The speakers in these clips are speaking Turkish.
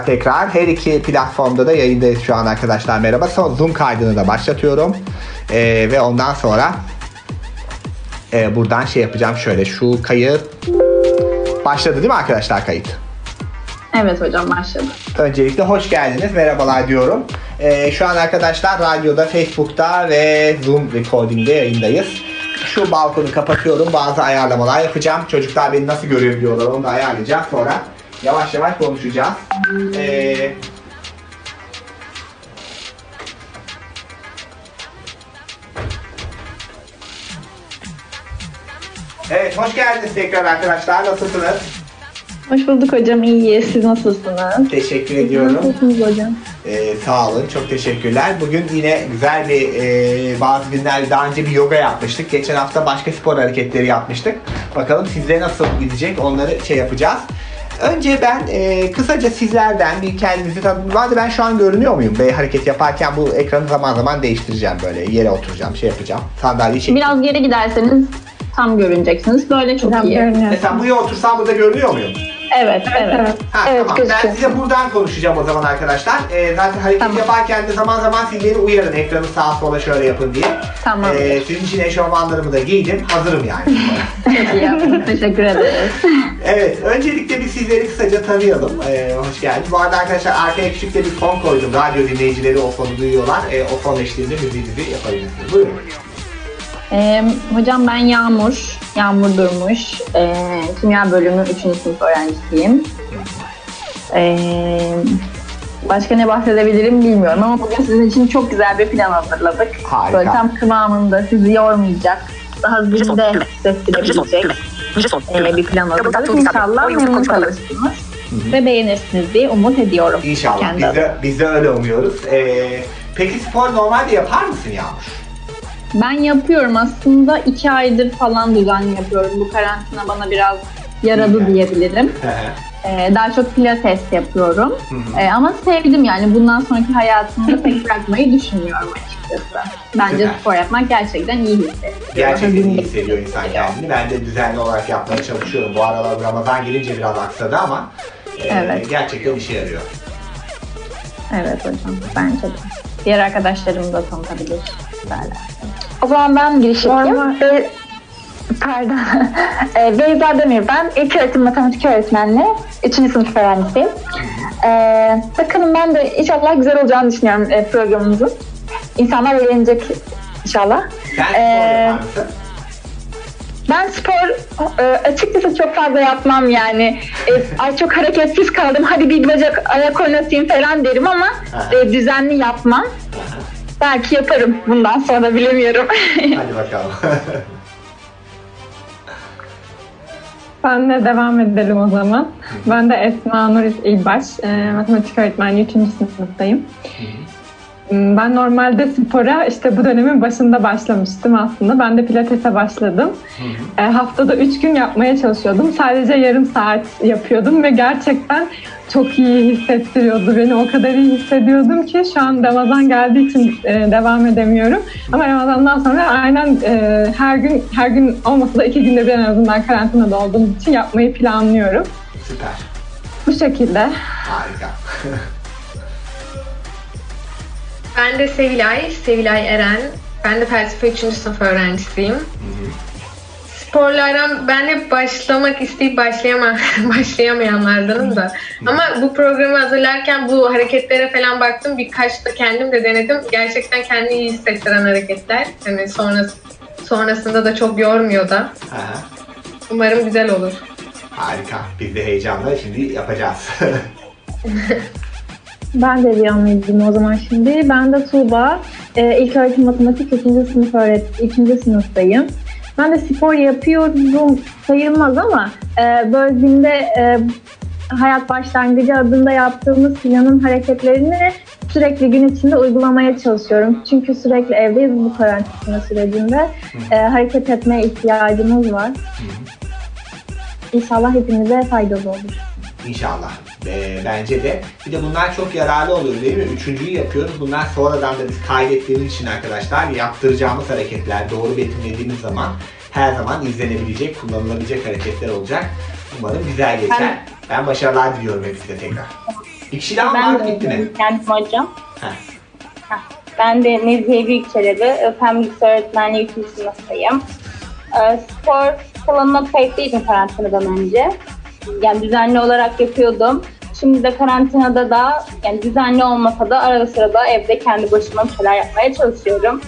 Merhabalar tekrar. Her iki platformda da yayındayız şu an arkadaşlar. Merhaba. Son Zoom kaydını da başlatıyorum. Ee, ve ondan sonra e, buradan şey yapacağım. Şöyle şu kayıt başladı değil mi arkadaşlar kayıt? Evet hocam başladı. Öncelikle hoş geldiniz. Merhabalar diyorum. Ee, şu an arkadaşlar radyoda, Facebook'ta ve Zoom recording'de yayındayız. Şu balkonu kapatıyorum. Bazı ayarlamalar yapacağım. Çocuklar beni nasıl görebiliyorlar onu da ayarlayacağız. Sonra yavaş yavaş konuşacağız. Ee, Evet, hoş geldiniz tekrar arkadaşlar. Nasılsınız? Hoş bulduk hocam. İyiyiz. Siz nasılsınız? Teşekkür ediyorum. Nasılsınız hocam? Ee, sağ olun. Çok teşekkürler. Bugün yine güzel bir e, bazı günler daha önce bir yoga yapmıştık. Geçen hafta başka spor hareketleri yapmıştık. Bakalım sizlere nasıl gidecek onları şey yapacağız. Önce ben e, kısaca sizlerden bir kendinizi tanıtın. Hadi ben şu an görünüyor muyum? B hareket yaparken bu ekranı zaman zaman değiştireceğim böyle. Yere oturacağım, şey yapacağım. Sandalyeyi çekeceğim. Biraz geri giderseniz tam görüneceksiniz. Böyle çok Tam iyi. görünüyor. Mesela buraya otursam burada görünüyor muyum? Evet, evet. Evet. Ha, Evet, tamam. Ben gözüküyor. size buradan konuşacağım o zaman arkadaşlar. Ee, zaten hareket Tamam. yaparken de zaman zaman siz beni uyarın. Ekranı sağa sola şöyle yapın diye. Tamam. Ee, sizin için eşofmanlarımı da giydim. Hazırım yani. Çok iyi. Teşekkür ederiz. evet. Öncelikle bir sizleri kısaca tanıyalım. Ee, hoş geldiniz. Bu arada arkadaşlar arkaya küçük de bir fon koydum. Radyo dinleyicileri o fonu duyuyorlar. Ee, o fon eşliğinde müziğinizi yapabilirsiniz. Buyurun. Ee, hocam ben Yağmur. Yağmur Durmuş. Ee, kimya bölümü 3. sınıf öğrencisiyim. Ee, başka ne bahsedebilirim bilmiyorum ama bugün sizin için çok güzel bir plan hazırladık. Harika. Böyle tam kıvamında sizi yormayacak, daha zinde hissettirebilecek ee, bir plan hazırladık. İnşallah memnun kalırsınız ve beğenirsiniz diye umut ediyorum. İnşallah. kendi Biz de, biz de öyle umuyoruz. Ee, peki spor normalde yapar mısın Yağmur? Ben yapıyorum aslında iki aydır falan düzenli yapıyorum. Bu karantina bana biraz yaradı diyebilirim. Ee, daha çok pilates yapıyorum. Ee, ama sevdim yani bundan sonraki hayatımda pek bırakmayı düşünmüyorum açıkçası. Bence Süper. spor yapmak gerçekten iyi hissediyor. Gerçekten iyi hissediyor insan kendini. Ben de düzenli olarak yapmaya çalışıyorum. Bu aralar Ramazan gelince biraz aksadı ama e, Evet. gerçekten işe yarıyor. Evet hocam bence de. Diğer arkadaşlarım da tanıtabilir. Derler. O zaman ben giriş yapayım. Normal. Be- Pardon. Ee, Beyza Demir ben. İlk öğretim matematik öğretmenliği. Üçüncü sınıf öğrencisiyim. Ee, bakalım ben de inşallah güzel olacağını düşünüyorum e, programımızın. İnsanlar eğlenecek inşallah. Yapar mısın? Ben spor e, açıkçası çok fazla yapmam yani. E, ay çok hareketsiz kaldım. Hadi bir bacak ayak oynatayım falan derim ama Aha. e, düzenli yapmam. Belki yaparım bundan sonra bilemiyorum. Hadi bakalım. Ben de devam edelim o zaman. Ben de Esma Nur İlbaş, e, matematik öğretmenliği 3. sınıftayım. Hmm, Ben normalde spora işte bu dönemin başında başlamıştım aslında. Ben de pilatese başladım. E, haftada 3 gün yapmaya çalışıyordum. Sadece yarım saat yapıyordum ve gerçekten çok iyi hissettiriyordu beni. O kadar iyi hissediyordum ki şu an Ramazan geldiği için e, devam edemiyorum. Ama Ramazan'dan sonra aynen e, her gün her gün olmasa da iki günde bir en azından karantinada olduğum için yapmayı planlıyorum. Süper. Bu şekilde. Harika. Ben de Sevilay, Sevilay Eren. Ben de felsefe 3. sınıf öğrencisiyim. Sporlardan ben de başlamak isteyip başlayama, başlayamayanlardanım da. Ama bu programı hazırlarken bu hareketlere falan baktım. Birkaç da kendim de denedim. Gerçekten kendini iyi hissettiren hareketler. Yani sonrası, sonrasında da çok yormuyor da. Hı hı. Umarım güzel olur. Harika. Biz de heyecanla şimdi yapacağız. Ben de Riyanlı'ydım o zaman şimdi. Ben de Tuğba. Ee, ilk öğretim matematik 2. sınıf öğret 2. sınıftayım. Ben de spor yapıyorum sayılmaz ama e, böyle zinde e, hayat başlangıcı adında yaptığımız planın hareketlerini sürekli gün içinde uygulamaya çalışıyorum. Çünkü sürekli evdeyiz bu karantina sürecinde. E, hareket etmeye ihtiyacımız var. İnşallah hepimize faydalı olur. İnşallah. Ee, bence de. Bir de bunlar çok yararlı oluyor değil mi? Üçüncüyü yapıyoruz. Bunlar sonradan da biz kaydettiğimiz için arkadaşlar yaptıracağımız hareketler doğru betimlediğimiz zaman her zaman izlenebilecek, kullanılabilecek hareketler olacak. Umarım güzel geçer. Ben başarılar diliyorum hepsine tekrar. Bir kişi daha mı Ben Bitti mi? kendim hocam. Heh. Ben de Nezihe Büyükçelebi, fen bilgisayar öğretmenliği 3. sınıftayım. Ee, spor salonuna kayıtlıydım karantinadan önce. Yani düzenli olarak yapıyordum. Şimdi de karantinada da yani düzenli olmasa da arada sırada evde kendi başıma bir şeyler yapmaya çalışıyorum.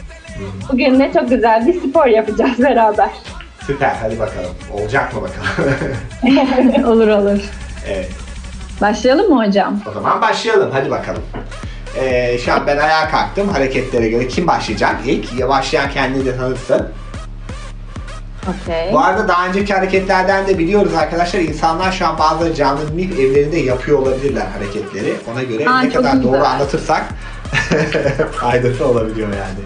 Bugün de çok güzel bir spor yapacağız beraber. Süper hadi bakalım. Olacak mı bakalım? olur olur. evet. Başlayalım mı hocam? O zaman başlayalım. Hadi bakalım. Ee, şu an ben ayağa kalktım. Hareketlere göre kim başlayacak ilk? Ya başlayan kendini de tanıtsın. Okey. Bu arada daha önceki hareketlerden de biliyoruz arkadaşlar. insanlar şu an bazıları canlı dinleyip evlerinde yapıyor olabilirler hareketleri. Ona göre Aa, ne kadar doğru güzel. anlatırsak faydası olabiliyor yani.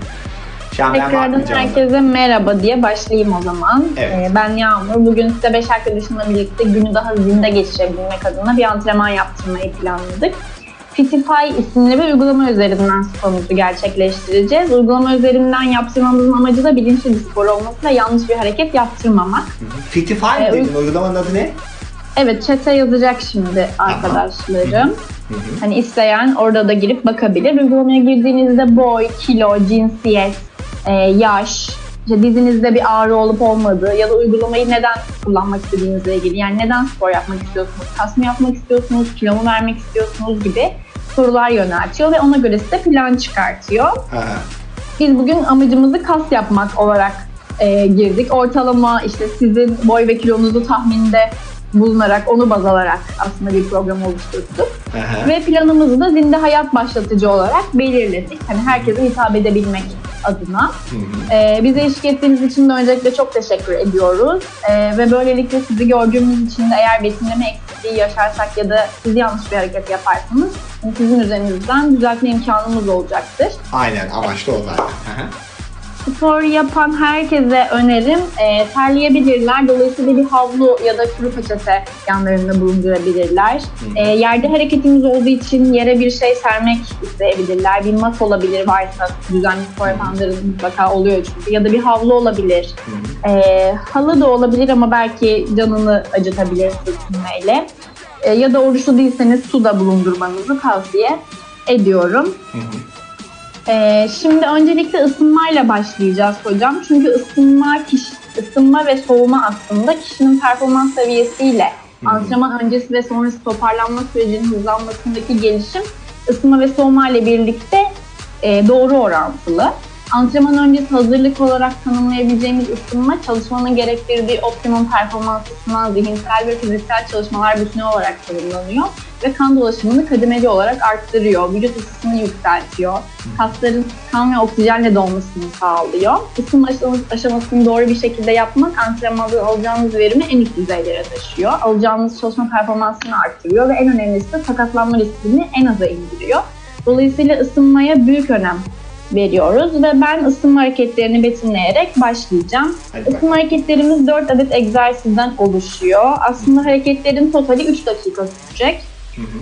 Şu an ben Tekrardan herkese merhaba diye başlayayım o zaman. Evet. Ee, ben Yağmur. Bugün size beş arkadaşımla birlikte günü daha zinde geçirebilmek adına bir antrenman yaptırmayı planladık. Fitify isimli bir uygulama üzerinden sporumuzu gerçekleştireceğiz. Uygulama üzerinden yaptırmamızın amacı da bilinçli bir spor olması ve yanlış bir hareket yaptırmamak. Fitify Ee, dedin. Uygulamanın adı ne? Evet, chat'e yazacak şimdi arkadaşlarım. Hani isteyen orada da girip bakabilir. Uygulamaya girdiğinizde boy, kilo, cinsiyet, e, yaş, işte dizinizde bir ağrı olup olmadığı ya da uygulamayı neden kullanmak istediğinizle ilgili. Yani neden spor yapmak istiyorsunuz, kas mı yapmak istiyorsunuz, kilo mu vermek istiyorsunuz gibi sorular yöneltiyor ve ona göre size plan çıkartıyor. Ha. Biz bugün amacımızı kas yapmak olarak e, girdik. Ortalama işte sizin boy ve kilonuzu tahminde bulunarak, onu baz alarak aslında bir program oluşturduk. Aha. Ve planımızı da zinde hayat başlatıcı olarak belirledik. Hani herkese hitap edebilmek adına. Hı hı. Ee, bize eşlik ettiğiniz için de öncelikle çok teşekkür ediyoruz. Ee, ve böylelikle sizi gördüğümüz için de eğer betimleme eksikliği yaşarsak ya da siz yanlış bir hareket yaparsanız sizin üzerinizden düzeltme imkanımız olacaktır. Aynen amaç da o zaten. Spor yapan herkese önerim e, terleyebilirler. Dolayısıyla bir havlu ya da kuru peçete yanlarında bulundurabilirler. E, yerde hareketimiz olduğu için yere bir şey sermek isteyebilirler. Bir mat olabilir varsa düzenli spor yapanların mutlaka oluyor çünkü. Ya da bir havlu olabilir. E, halı da olabilir ama belki canını acıtabilir sürtünmeyle. E, ya da oruçlu değilseniz su da bulundurmanızı tavsiye ediyorum. Hı hı. Ee, şimdi öncelikle ısınmayla başlayacağız hocam. Çünkü ısınma, kişi, ısınma ve soğuma aslında kişinin performans seviyesiyle antrenman öncesi ve sonrası toparlanma sürecinin hızlanmasındaki gelişim ısınma ve soğuma ile birlikte e, doğru orantılı. Antrenman öncesi hazırlık olarak tanımlayabileceğimiz ısınma çalışmanın gerektirdiği optimum performansı sunan zihinsel ve fiziksel çalışmalar bütünü olarak tanımlanıyor ve kan dolaşımını kademeli olarak arttırıyor, vücut ısısını yükseltiyor, kasların kan ve oksijenle dolmasını sağlıyor. Isınma aşaması- aşamasını doğru bir şekilde yapmak antrenmanda alacağınız verimi en üst düzeylere taşıyor. Alacağınız çalışma performansını arttırıyor ve en önemlisi de sakatlanma riskini en aza indiriyor. Dolayısıyla ısınmaya büyük önem veriyoruz ve ben ısınma hareketlerini betimleyerek başlayacağım. Hadi bakalım. Isınma hareketlerimiz 4 adet egzersizden oluşuyor. Aslında hareketlerin totali 3 dakika sürecek.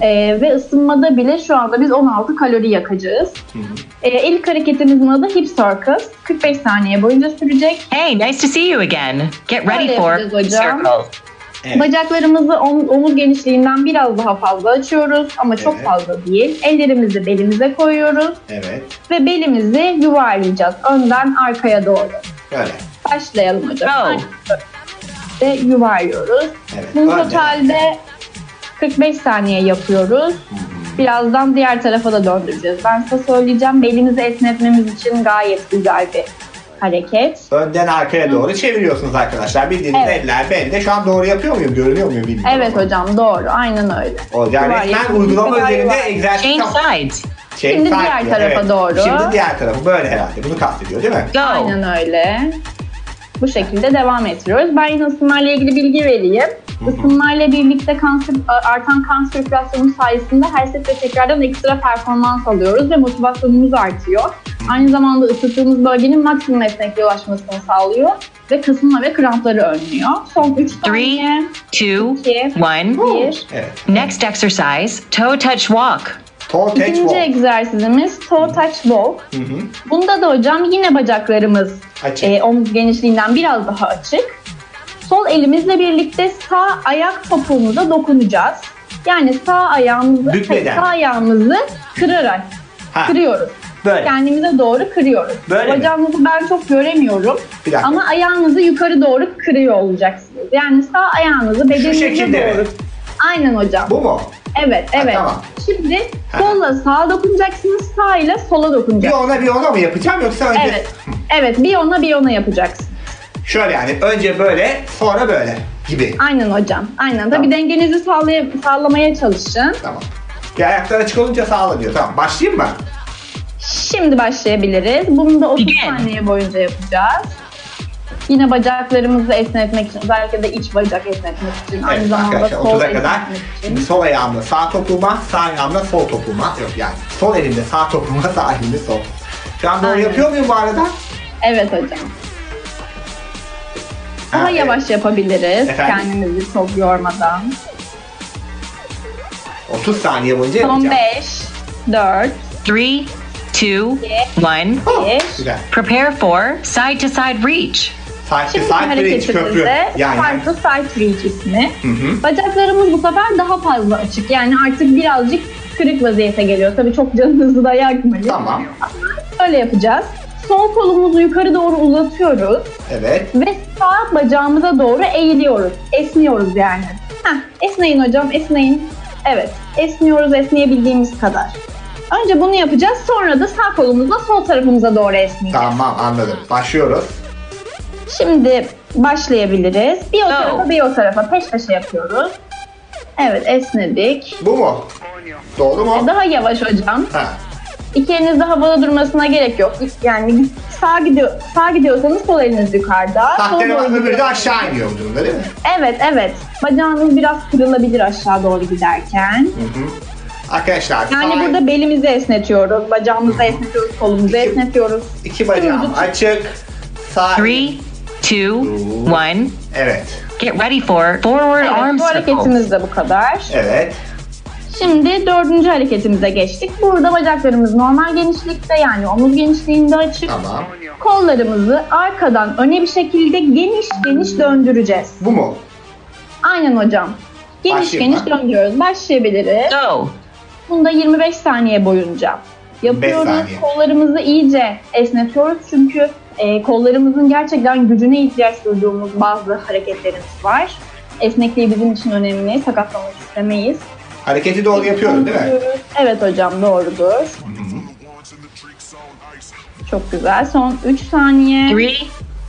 Ee, ve ısınmada bile şu anda biz 16 kalori yakacağız. Hı. Ee, ilk hareketimizin adı hip circus. 45 saniye boyunca sürecek. Hey, nice to see you again. Get ready Öyle for circle. Evet. Bacaklarımızı om- omuz genişliğinden biraz daha fazla açıyoruz ama çok Evet. fazla değil. Ellerimizi belimize koyuyoruz Evet. ve belimizi yuvarlayacağız önden arkaya doğru. Böyle. Başlayalım hocam. Go. Aynı Ve yuvarlıyoruz. Evet. Bunu totalde 45 saniye yapıyoruz. Birazdan diğer tarafa da döndüreceğiz. Ben size söyleyeceğim. Belimizi esnetmemiz için gayet güzel bir hareket. Önden arkaya doğru çeviriyorsunuz arkadaşlar. Bildiğiniz Evet. eller bende. Şu an doğru yapıyor muyum? Görünüyor muyum bilmiyorum. Evet ama. hocam doğru. Aynen öyle. O yani resmen uygulama üzerinde egzersiz Change sides. Şey, Şimdi side diğer diyor, tarafa evet. doğru. Şimdi diğer tarafı böyle herhalde. Bunu kastediyor değil mi? Go. Aynen öyle. Bu şekilde devam ettiriyoruz. Ben yine ısınmayla ilgili bilgi vereyim. Isınmayla birlikte kan, sir- artan kan sirkülasyonu sayesinde her set ve tekrardan ekstra performans alıyoruz ve motivasyonumuz artıyor. Aynı zamanda ısıttığımız bölgenin maksimum esnekliğe ulaşmasını sağlıyor ve kasılma ve krampları önlüyor. Son 3 saniye. Three, two, iki, one. bir. Evet. Next exercise, toe touch walk. Toe touch İkinci walk. egzersizimiz toe touch walk. Hı hı. Bunda da hocam yine bacaklarımız Açık. e, omuz genişliğinden biraz daha açık. Sol elimizle birlikte sağ ayak topuğumuza dokunacağız. Yani sağ ayağımızı, sağ ayağımızı kırarak Ha, kırıyoruz. Böyle. Kendimize doğru kırıyoruz. Böyle mi? Bacağınızı ben çok göremiyorum. Bir dakika. Ama ayağınızı yukarı doğru kırıyor olacaksınız. Yani sağ ayağınızı bedeninize şekilde mi? doğru. Aynen hocam. Bu mu? Evet, Ha, evet. tamam. Şimdi solla sağa dokunacaksınız, sağ ile sola Bir dokunacaksınız. ona bir ona mı yapacağım yoksa önce Evet. Evet, bir ona bir ona yapacaksın. şöyle yani önce böyle sonra böyle gibi. Aynen hocam. Aynen. Tamam. Tabii dengenizi sağlay sağlamaya çalışın. Tamam. Bir ayaklar açık olunca sağla diyor. Tamam başlayayım mı? Şimdi başlayabiliriz. Bunu da 30 Begin. saniye boyunca yapacağız. Yine bacaklarımızı esnetmek için, özellikle de iç bacak esnetmek için, aynı Evet zamanda arkadaşlar sol 30'a kadar esnetmek şimdi için. sol ayağımla sağ topuğuma, sağ ayağımla sol topuğuma. Yok yani sol elimde sağ topuğuma, sağ elimde sol. Şu an doğru Aynen. yapıyor muyum bu arada? Evet hocam. Daha Ha, evet. yavaş yapabiliriz. Efendim? Kendimizi çok yormadan. 30 saniye boyunca Son yapacağım. 5, 4, Three, two, one. Oh, 1. güzel. Prepare for side to side reach. Side to Şimdi side bridge köprü. hareketimizde Yani. side to side reach ismi. Hı hı. Bacaklarımız bu sefer daha fazla açık. Yani artık birazcık kırık vaziyete geliyor. Tabii çok canınızı da yakmayın. Tamam. Öyle yapacağız. Sol kolumuzu yukarı doğru uzatıyoruz Evet. ve sağ bacağımıza doğru eğiliyoruz. Esniyoruz yani. Heh, esneyin hocam, esneyin. Evet, esniyoruz esneyebildiğimiz kadar. Önce bunu yapacağız. Sonra da sağ kolumuzla sol tarafımıza doğru esneyeceğiz. Tamam anladım. Başlıyoruz. Şimdi başlayabiliriz. Bir o tarafa bir o tarafa peş peşe yapıyoruz. Evet esnedik. Bu mu? Doğru mu? Daha yavaş hocam. Ha. İki elinizde havada durmasına gerek yok. Yani sağ gidiyor sağ gidiyorsanız sol eliniz yukarıda. Bak öbürü de aşağı iniyor bu durumda değil mi? Evet evet. Bacağınız biraz kırılabilir aşağı doğru giderken. Hı hı. Arkadaşlar Yani sağ burada belimizi esnetiyoruz, bacağımızı esnetiyoruz, kolumuzu İki- esnetiyoruz. iki bacağım açık. Sağ Three, two, one. Evet. Get ready for forward Evet, arm bu hareketimiz de bu kadar. Evet. Şimdi dördüncü hareketimize geçtik. Burada bacaklarımız normal genişlikte yani omuz genişliğinde açık. Tamam. Kollarımızı arkadan öne bir şekilde geniş geniş döndüreceğiz. Bu mu? Aynen hocam. Geniş Başlayayım geniş ben. döndürüyoruz. Başlayabiliriz. Go. Bunu da 25 saniye boyunca yapıyoruz. saniye. Kollarımızı iyice esnetiyoruz çünkü e, kollarımızın gerçekten gücüne ihtiyaç duyduğumuz bazı hareketlerimiz var. Esnekliği bizim için önemli. Sakatlamak istemeyiz. Hareketi doğru yapıyorum değil mi? Yapıyoruz. Evet hocam doğrudur. Çok güzel. Son 3 saniye. Three,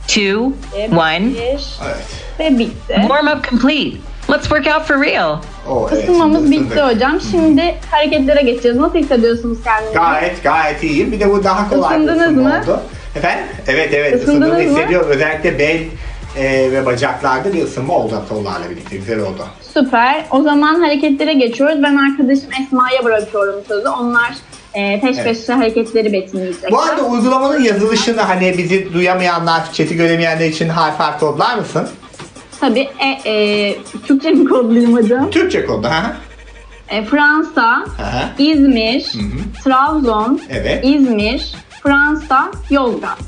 two, one. Bir Evet. ve bitti. Warm up complete. Let's work out for real. O, evet, Isınmamız bitti ısındık. hocam. Şimdi hareketlere geçeceğiz. Nasıl hissediyorsunuz kendinizi? Gayet gayet iyiyim. Bir de bu daha kolay bir Isındınız ısınma mı? oldu. Efendim? Evet evet Isındınız ısındığımı mı? hissediyorum. Özellikle bel e, ve bacaklarda bir ısınma oldu kollarla birlikte. Güzel oldu. Süper. O zaman hareketlere geçiyoruz. Ben arkadaşım Esma'ya bırakıyorum sözü. Onlar e, peş Evet. peşe hareketleri betimleyecekler. Bu arada uygulamanın yazılışını hani bizi duyamayanlar, chat'i göremeyenler için harf harf kodlar mısın? Tabii e, e, Türkçe mi kodlayayım hocam? Türkçe kodu. Ha? E, Fransa, Aha. İzmir, Trabzon, Evet. İzmir, Fransa, Yozgat.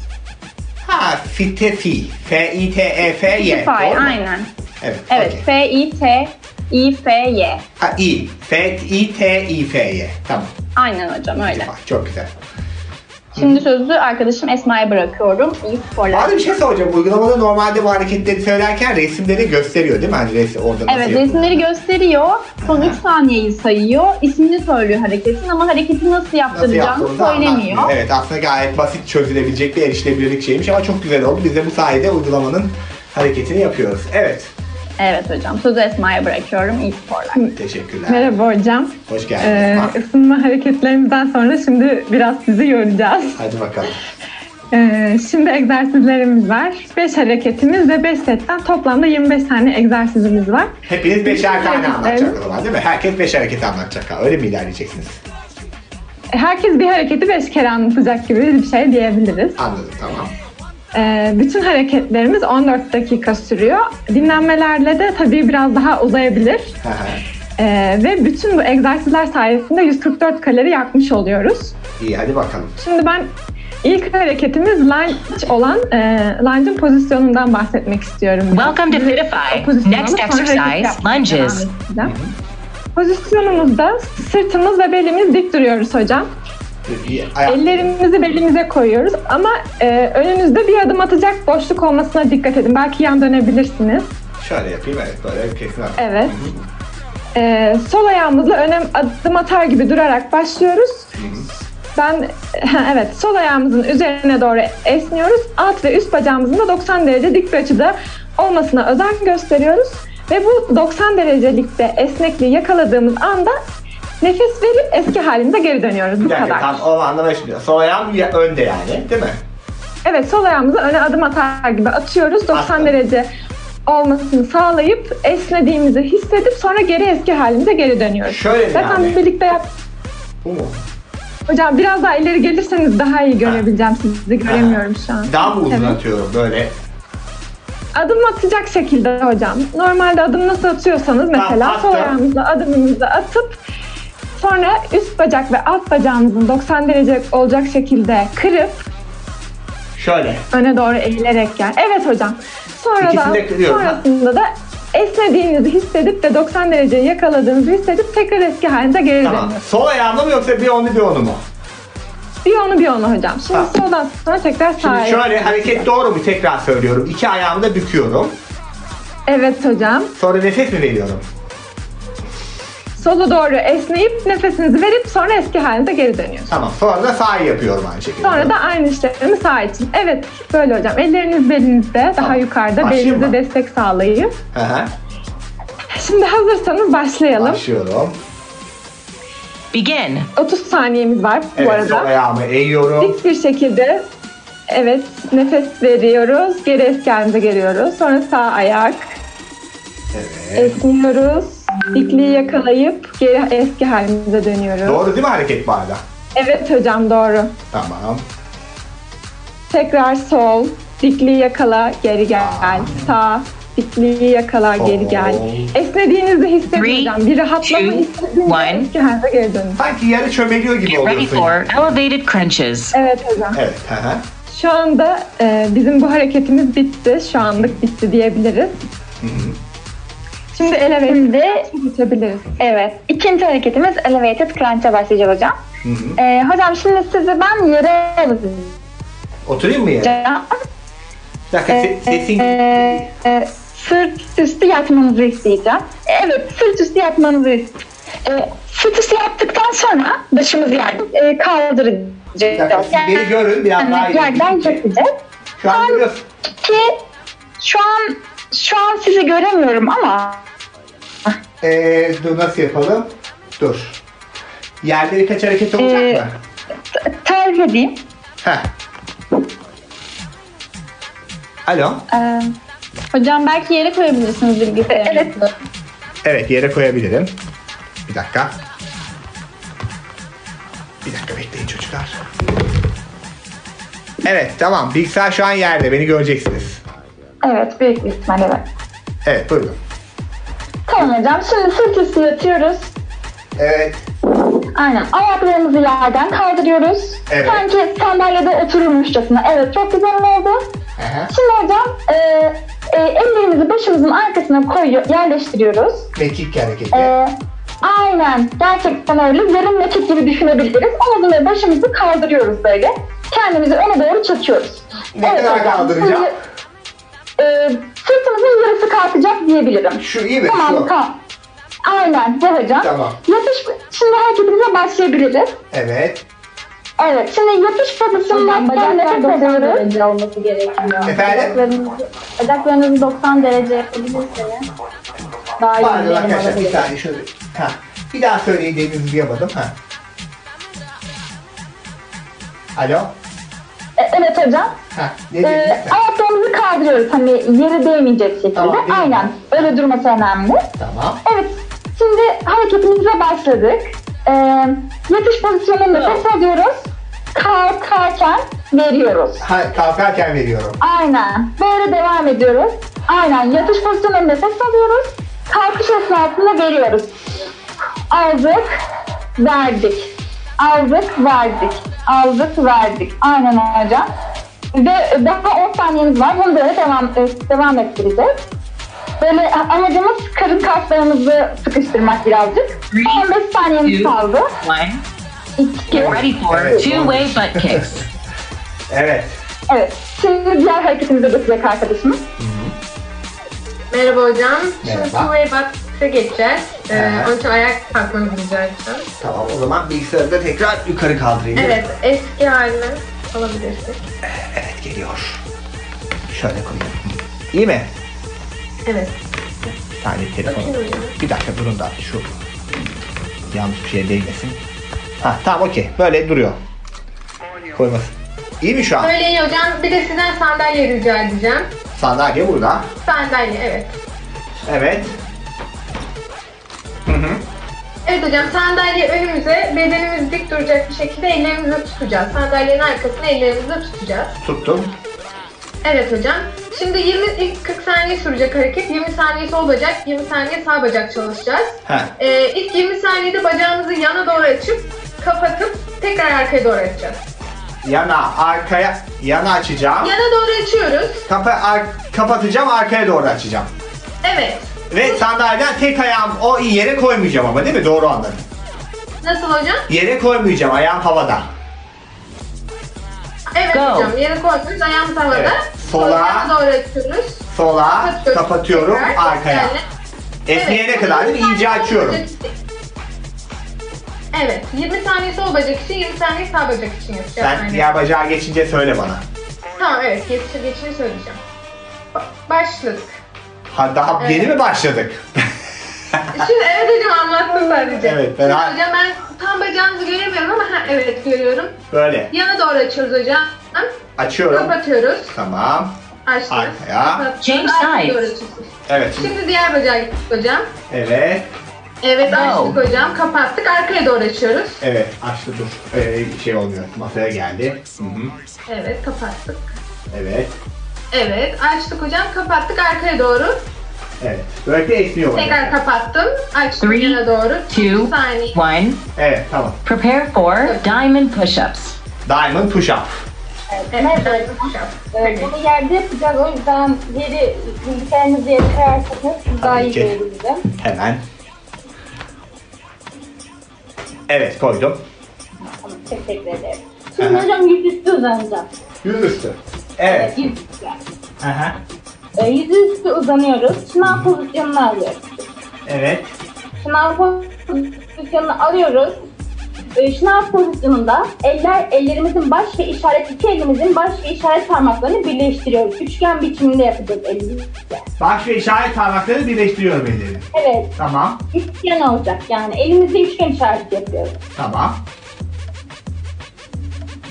Ha, FITEFI. F-I-T-E-F-Y. Fay, E, mu? aynen. Evet. Evet, okey. F-I-T-İ-F-Y. Ha, İ. F-I-T-İ-F-Y. Tamam. Aynen hocam öyle. Çok güzel. Şimdi sözü arkadaşım Esma'ya bırakıyorum. İyi sporlar. Abi bir şey soracağım. Uygulamada normalde bu hareketleri söylerken resimleri gösteriyor değil mi? Hani resim orada nasıl Evet yapılıyor? resimleri gösteriyor. Son 3 saniyeyi sayıyor. İsmini söylüyor hareketin ama hareketi nasıl Nasıl yaptıracağını söylemiyor. anlatmıyor. Evet aslında gayet basit çözülebilecek bir erişilebilirlik şeymiş ama çok güzel oldu. Biz de bu sayede uygulamanın hareketini yapıyoruz. Evet. Evet hocam. Sözü Esma'ya bırakıyorum. İyi sporlar. Teşekkürler. Merhaba hocam. Hoş geldin. Ee, ısınma hareketlerimizden sonra şimdi biraz sizi yoracağız. Hadi bakalım. Ee, şimdi egzersizlerimiz var. 5 hareketimiz ve 5 setten toplamda 25 tane egzersizimiz var. Hepiniz beşer tane Evet. anlatacak o zaman değil mi? Herkes beş hareket anlatacak. ha. Öyle mi ilerleyeceksiniz? herkes bir hareketi beş kere anlatacak gibi bir şey diyebiliriz. Anladım tamam. Ee, bütün hareketlerimiz 14 dakika sürüyor. Dinlenmelerle de tabii biraz daha uzayabilir. Ee, ve bütün bu egzersizler sayesinde 144 kalori yakmış oluyoruz. İyi hadi bakalım. Şimdi ben ilk hareketimiz lunge olan e, lunge'ın pozisyonundan bahsetmek istiyorum. Welcome to Fitify. Next exercise, lunges. Pozisyonumuzda sırtımız ve belimiz dik duruyoruz hocam. Ellerimizi belimize koyuyoruz ama e, önünüzde bir adım atacak boşluk olmasına dikkat edin. Belki yan dönebilirsiniz. Şöyle yapayım evet böyle kesin. Evet. E, sol ayağımızla öne adım atar gibi durarak başlıyoruz. Ben evet sol ayağımızın üzerine doğru esniyoruz. Alt ve üst bacağımızın da 90 derece dik bir açıda olmasına özen gösteriyoruz. Ve bu 90 derecelikte esnekliği yakaladığımız anda nefes verip eski halimize geri dönüyoruz. Bu Bir dakika kadar. tam o anlamaya şimdi. Sol ayağım ya önde yani değil mi? Evet sol ayağımızı öne adım atar gibi atıyoruz. 90 Attım. derece olmasını sağlayıp esnediğimizi hissedip sonra geri eski halimize geri dönüyoruz. Şöyle Zaten yani? birlikte yap. Bu mu? Hocam biraz daha ileri gelirseniz daha iyi görebileceğim sizi. Göremiyorum şu an. Daha mı uzun Evet. atıyorum böyle? Adım atacak şekilde hocam. Normalde adım nasıl atıyorsanız mesela attım. sol ayağımızla adımımızı atıp sonra üst bacak ve alt bacağımızın 90 derece olacak şekilde kırıp Şöyle. öne doğru eğilerek gel. Evet hocam. Sonra da sonrasında da esnediğinizi hissedip de 90 dereceyi yakaladığınızı hissedip tekrar eski halinize geri Tamam. dönüyorsunuz. Sol ayağımla mı yoksa bir onu bir onu mu? Bir onu bir onu hocam. Şimdi Ha. soldan sonra tekrar sağa. Şimdi şöyle hareket doğru mu tekrar söylüyorum. İki ayağımı da büküyorum. Evet hocam. Sonra nefes mi veriyorum? Solu doğru esneyip nefesinizi verip sonra eski halinize geri dönüyorsunuz. Tamam. Sonra da sağı yapıyorum aynı şekilde. Sonra da aynı işlemi sağ için. Evet böyle hocam. Elleriniz belinizde daha Tamam. yukarıda Başlayayım belinize mı? destek sağlayın. Hı hı. Şimdi hazırsanız başlayalım. Başlıyorum. Begin. 30 saniyemiz var bu Evet arada. sol ayağımı eğiyorum. Dik bir şekilde evet nefes veriyoruz. Geri eski halimize geliyoruz. Sonra sağ ayak. Evet. Esniyoruz. Dikliği yakalayıp geri eski halimize dönüyoruz. Doğru değil mi hareket bu arada? Evet hocam doğru. Tamam. Tekrar sol. Dikliği yakala geri gel. Sağ. Dikliği yakala geri gel. Esnediğinizi hissedin hocam. Bir rahatlama two, hissedin. one. Eski halinize geri dönün. Sanki yarı çömeliyor gibi Get ready oluyorsun. for elevated crunches. Evet hocam. Evet. Hı hı. Şu anda e, bizim bu hareketimiz bitti. Şu anlık bitti diyebiliriz. Şimdi elevate Şimdi geçebiliriz. evet ikinci hareketimiz elevated crunch'a başlayacak hocam. Hı hı. Ee, hocam şimdi sizi ben yere alacağım. Oturayım mı yere? Bir dakika se- sesin... Ee, e, sırt üstü yatmanızı isteyeceğim. Evet, sırt üstü yatmanızı isteyeceğim. Ee, sırt üstü yaptıktan sonra başımızı yerden e, Bir dakika kaldıracağız. siz beni görün biraz daha Yani iyi. yerden yapacağız. Şu an. Ki şu an şu an sizi göremiyorum ama Ee, dur nasıl yapalım? Dur. Yerde birkaç hareket olacak Ee, mı? tarif edeyim. Heh. Alo. Ee, Hocam belki yere koyabilirsiniz bilgisayarınızı. evet. Evet yere koyabilirim. Bir dakika. Bir dakika bekleyin çocuklar. Evet tamam bilgisayar şu an yerde beni göreceksiniz. Evet, büyük bir ihtimal evet. Evet buyurun. Tamam hocam, şimdi sırt üstü yatıyoruz. Evet. Aynen. Ayaklarımızı yerden kaldırıyoruz. Evet. Sanki sandalyede otururmuşçasına. Evet çok güzel oldu. Aha. Şimdi hocam e, e, ellerimizi başımızın arkasına koyuyor, yerleştiriyoruz. Mekik hareketi. E, aynen. Gerçekten öyle. Yarım mekik gibi düşünebiliriz. Omuz ve başımızı kaldırıyoruz böyle. Kendimizi öne doğru çekiyoruz. Ne kadar kaldıracağım? Şimdi, e, sırtımızın yarısı kalkacak diyebilirim. Şu iyi mi? Tamam Şu. tamam. Aynen bu hocam. Tamam. Yatış, şimdi hareketimize başlayabiliriz. Evet. Evet, şimdi yatış Hocam pozisyonundan bacaklar nefes 90 alıyoruz. derece olması gerekiyor. Efendim? Bacaklarınızı, bacaklarınızı 90 derece yapabilirseniz daha iyi Pardon arkadaşlar bir saniye şöyle. Ha. Bir daha söyleyin dediğinizi duyamadım. Ha. Alo. E, evet hocam. Ha. Ne E, dediniz? ayaklarımızı kaldırıyoruz hani yere değmeyecek şekilde. Tamam, değil mi? Aynen. Öyle durması önemli. Tamam. Evet. Şimdi hareketimize başladık. Ee, yatış pozisyonunda nefes alıyoruz. Kalkarken veriyoruz. Ha, kalkarken veriyorum. Aynen. Böyle devam ediyoruz. Aynen. Yatış pozisyonunda nefes alıyoruz. Kalkış esnasında veriyoruz. Aldık, verdik. Aldık, verdik. Aldık, verdik. Aynen hocam. Ve daha 10 saniyemiz var. Bunu böyle devam, e, devam ettireceğiz. Böyle amacımız karın kaslarımızı sıkıştırmak birazcık. 15 saniyemiz Two. kaldı. One. 2, Ready for two-way butt kicks. Evet. Evet. Şimdi diğer hareketimize geçecek arkadaşımız. Merhaba hocam. Şimdi Merhaba. two-way box'a geçeceğiz. Ee, Aha. onun için ayak kalkmanızı rica edeceğim. Tamam o zaman bilgisayarı da tekrar yukarı kaldırayım. Evet, eski haline alabilirsek. Evet geliyor. Şöyle koyayım. İyi mi? Evet. Bir tane telefon. Bir dakika durun da şu yanlış bir şey değmesin. Ha tamam okey. Böyle duruyor. Koymasın. İyi mi şu an? Böyle iyi hocam. Bir de sizden sandalye rica edeceğim. Sandalye burada. Sandalye, evet. Evet. Hı hı. Evet hocam sandalye önümüze bedenimiz dik duracak bir şekilde ellerimizi tutacağız. Sandalyenin arkasına ellerimizi tutacağız. Tuttum. Evet hocam. Şimdi 20 ilk 40 saniye sürecek hareket. 20 saniye sol bacak, 20 saniye sağ bacak çalışacağız. Ha. Ee, ilk 20 saniyede bacağımızı yana doğru açıp kapatıp tekrar arkaya doğru açacağız. Yana, arkaya, yana açacağım. Yana doğru açıyoruz. Kapa, ar- kapatacağım, arkaya doğru açacağım. Evet. Ve sandalyeden tek ayağım o yere koymayacağım ama değil mi? Doğru anladım. Nasıl hocam? Yere koymayacağım, ayağım havada. Evet Go. hocam. Yere koyuyoruz. Ayağımız havada. Evet. Sola. Yana doğru açıyoruz. Sola, Kapatıyoruz. kapatıyorum, Tekrar. arkaya. Yani- Esneyene Evet, kadar 20 değil mi? iyice açıyorum. Evet. 20 saniye sol bacak için, 20 saniye sağ bacak için yapacağız. Sen Aynen. diğer bacağa geçince söyle bana. Tamam evet. Geçişi geçişini söyleyeceğim. Başladık. Ha daha Evet. yeni mi başladık? Şimdi evet hocam anlattım sadece. Evet, ben- Şimdi hocam ben tam bacağınızı göremiyorum ama ha, evet görüyorum. Böyle. Yana doğru açıyoruz hocam. Açıyorum. Kapatıyoruz. Tamam. Açtık. Arkaya. Change sides. Evet. Şimdi. Şimdi diğer bacağa gittik hocam. Evet. Evet No. açtık hocam. Kapattık. Arkaya doğru açıyoruz. Evet. Açtı dur. Ee, şey olmuyor. Masaya geldi. Hı hı. Evet kapattık. Evet. Evet açtık hocam. Kapattık arkaya doğru. Evet. Böyle bir esniyor bana. Tekrar kapattım. Açtım Three, yana doğru. Two, Bir saniye. one. Evet tamam. Prepare for diamond push-ups. Diamond push up. Evet. Evet. Ee, bunu yerde yapacağız. O yüzden yeri bilgisayarınızı yere koyarsanız daha iyi ki. görebilirim. Hemen. Evet koydum. Tamam, teşekkür ederim. Şimdi hocam yüzüstü uzanacağım. Yüzüstü. Evet. Aha. Ee, yüzüstü uzanıyoruz. Şınav pozisyonunu alıyoruz. Evet. Şınav pozisyonunu alıyoruz. Ee, şınav pozisyonunda eller ellerimizin baş ve işaret iki elimizin baş ve işaret parmaklarını birleştiriyoruz. Üçgen biçiminde yapacağız elimizle. Baş ve işaret parmakları birleştiriyorum ellerimi. Evet, Tamam. üçgen olacak yani elimizde üçgen işareti yapıyoruz. Tamam.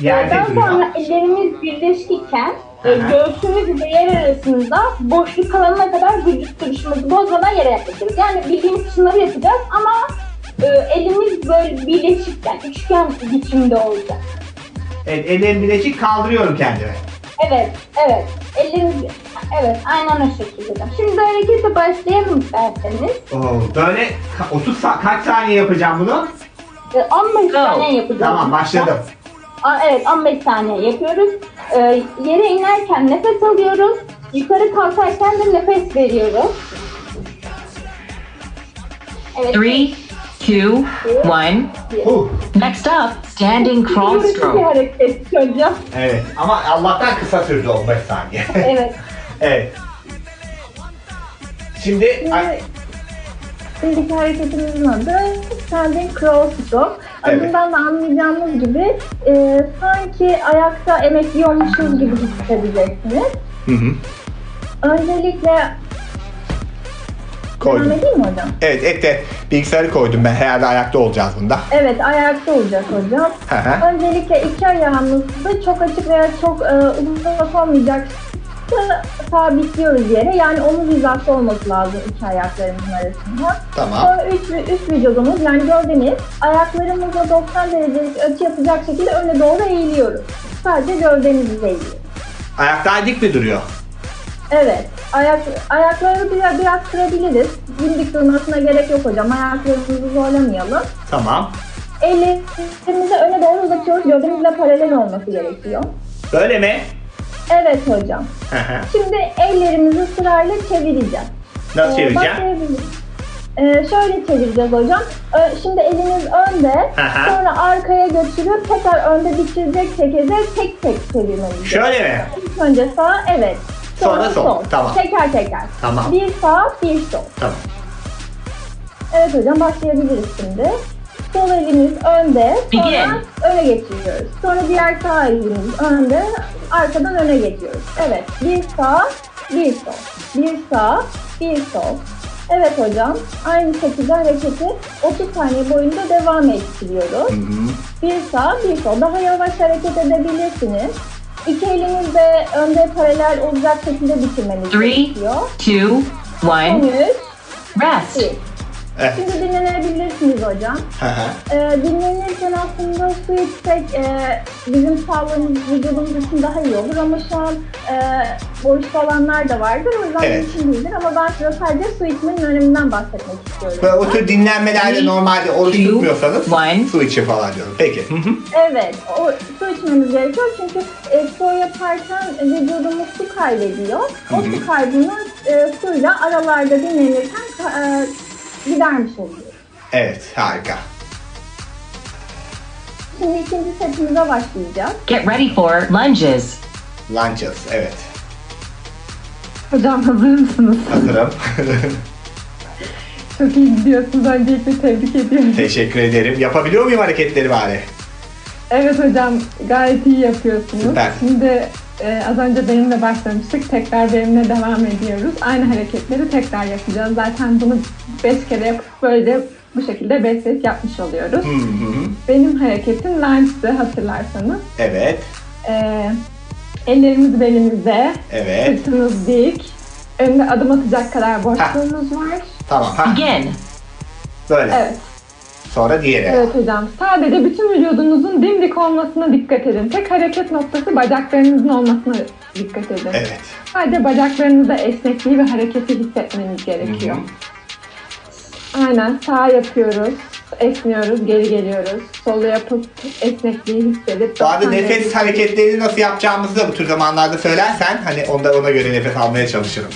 Yerde Daha duruyor. sonra ellerimiz birleşirken e, Hı hı. göğsümüz ile yer arasında boşluk kalana kadar vücut duruşumuzu bozmadan yere yaklaşıyoruz. Yani bildiğimiz şunları yapacağız ama e, elimiz böyle birleşirken üçgen biçimde olacak. Evet ellerim birleşik kaldırıyorum kendimi. Evet, evet. Ellerimiz, evet aynen o şekilde. Şimdi harekete başlayalım isterseniz. Oo, böyle ka- 30 sa- kaç saniye yapacağım bunu? E, 15 saniye yapacağız. Tamam başladım. Aa, Evet 15 saniye yapıyoruz. Ee, yere inerken nefes alıyoruz. Yukarı kalkarken de nefes veriyoruz. Evet. Three, two, one. Huh. Next up, standing crawl bir stroke. hareket hocam. Evet ama Allah'tan kısa sürdü 15 saniye. Evet. evet. Şimdi ay, Şimdiki hareketimizin adı Standing Crawl Stroke. Evet. Adından da anlayacağınız gibi e, sanki ayakta emekliyormuşuz gibi hissedeceksiniz. Hı hı. Öncelikle devam koydum. edeyim mi hocam? Evet ekte bilgisayarı koydum ben herhalde ayakta olacağız bunda. Evet ayakta olacak hocam. Öncelikle iki ayağımızı çok açık veya çok e, uzak olmayacak sa- sabitliyoruz yere. Yani omuz hizası olması lazım iki ayaklarımızın arasında. Tamam. Sonra üst, üst vücudumuz yani gövdemiz ayaklarımızla 90 derecelik açı yapacak şekilde öne doğru eğiliyoruz. Sadece gövdemizi eğiliyoruz. Ayaklar dik mi duruyor? Evet. Ayak, ayakları biraz, biraz kırabiliriz. Dimdik durmasına gerek yok hocam. Ayaklarımızı zorlamayalım. Tamam. Ellerimizi öne doğru uzatıyoruz. Gövdemizle paralel olması gerekiyor. Böyle mi? Evet hocam. Şimdi ellerimizi sırayla çevireceğiz. Nasıl Ee, çevireceğim? Ee, şöyle çevireceğiz hocam. Ee, şimdi eliniz önde, sonra arkaya götürüp tekrar önde bitirecek şekilde tek tek çevirmeniz Şöyle mi? İlk önce sağ, evet. Sonra sol, tamam. Teker teker. Tamam. Bir sağ, bir sol. Tamam. Evet hocam başlayabiliriz şimdi. Sol elimiz önde, sonra öne geçiriyoruz. Sonra diğer sağ elimiz önde, arkadan öne geçiyoruz. Evet, bir sağ, bir sol. Bir sağ, bir sol. Evet hocam, aynı şekilde hareketi 30 saniye boyunca devam ettiriyoruz. Hı hı. Bir sağ, bir sol. Daha yavaş hareket edebilirsiniz. İki eliniz de önde paralel olacak şekilde bitirmeniz Three, gerekiyor. two, one, 13, rest. 1. Evet. Şimdi dinlenebilirsiniz hocam. Ee, dinlenirken aslında su içsek e, bizim sağlığımız, vücudumuz için daha iyi olur ama şu an e, boşta olanlar da vardır. O yüzden Evet. mümkün değildir ama ben size sadece su içmenin öneminden bahsetmek istiyorum. Böyle o tür dinlenmelerde normalde oruç tutmuyorsanız su için falan diyorum. Peki. Hı hı. Evet, o, su içmemiz gerekiyor çünkü e, spor yaparken vücudumuz su kaybediyor. O su kaybını e, suyla aralarda dinlenirken e, gidermiş oluyor. Evet harika. Şimdi ikinci setimize başlayacağız. Get ready for lunges. Lunges. Evet. Hocam hazır mısınız? Hazırım. Çok iyi gidiyorsunuz. Öncelikle tebrik ediyorum. Teşekkür ederim. Yapabiliyor muyum hareketleri bari? Evet hocam gayet iyi yapıyorsunuz. Süper. Şimdi e, az önce benimle başlamıştık. Tekrar benimle devam ediyoruz. Aynı hareketleri tekrar yapacağız. Zaten bunu 5 kere yapıp böyle bu şekilde 5 set yapmış oluyoruz. Hı hı. Benim hareketim lunge'dı hatırlarsanız. Evet. E, ellerimiz belimizde, Evet. sırtımız dik. Önde adım atacak kadar boşluğumuz var. Tamam. Ha. Begin. Böyle. Evet. Sonra diğeri. Evet hocam. Sadece bütün vücudunuzun dimdik olmasına dikkat edin. Tek hareket noktası bacaklarınızın olmasına dikkat edin. Evet. Sadece bacaklarınızda esnekliği ve hareketi hissetmeniz gerekiyor. Aynen sağ yapıyoruz. Esniyoruz, geri geliyoruz. Solu yapıp esnekliği hissedip... Bu arada 90 nefes derece- hareketlerini nasıl yapacağımızı da bu tür zamanlarda söylersen hani onda ona göre nefes almaya çalışırım.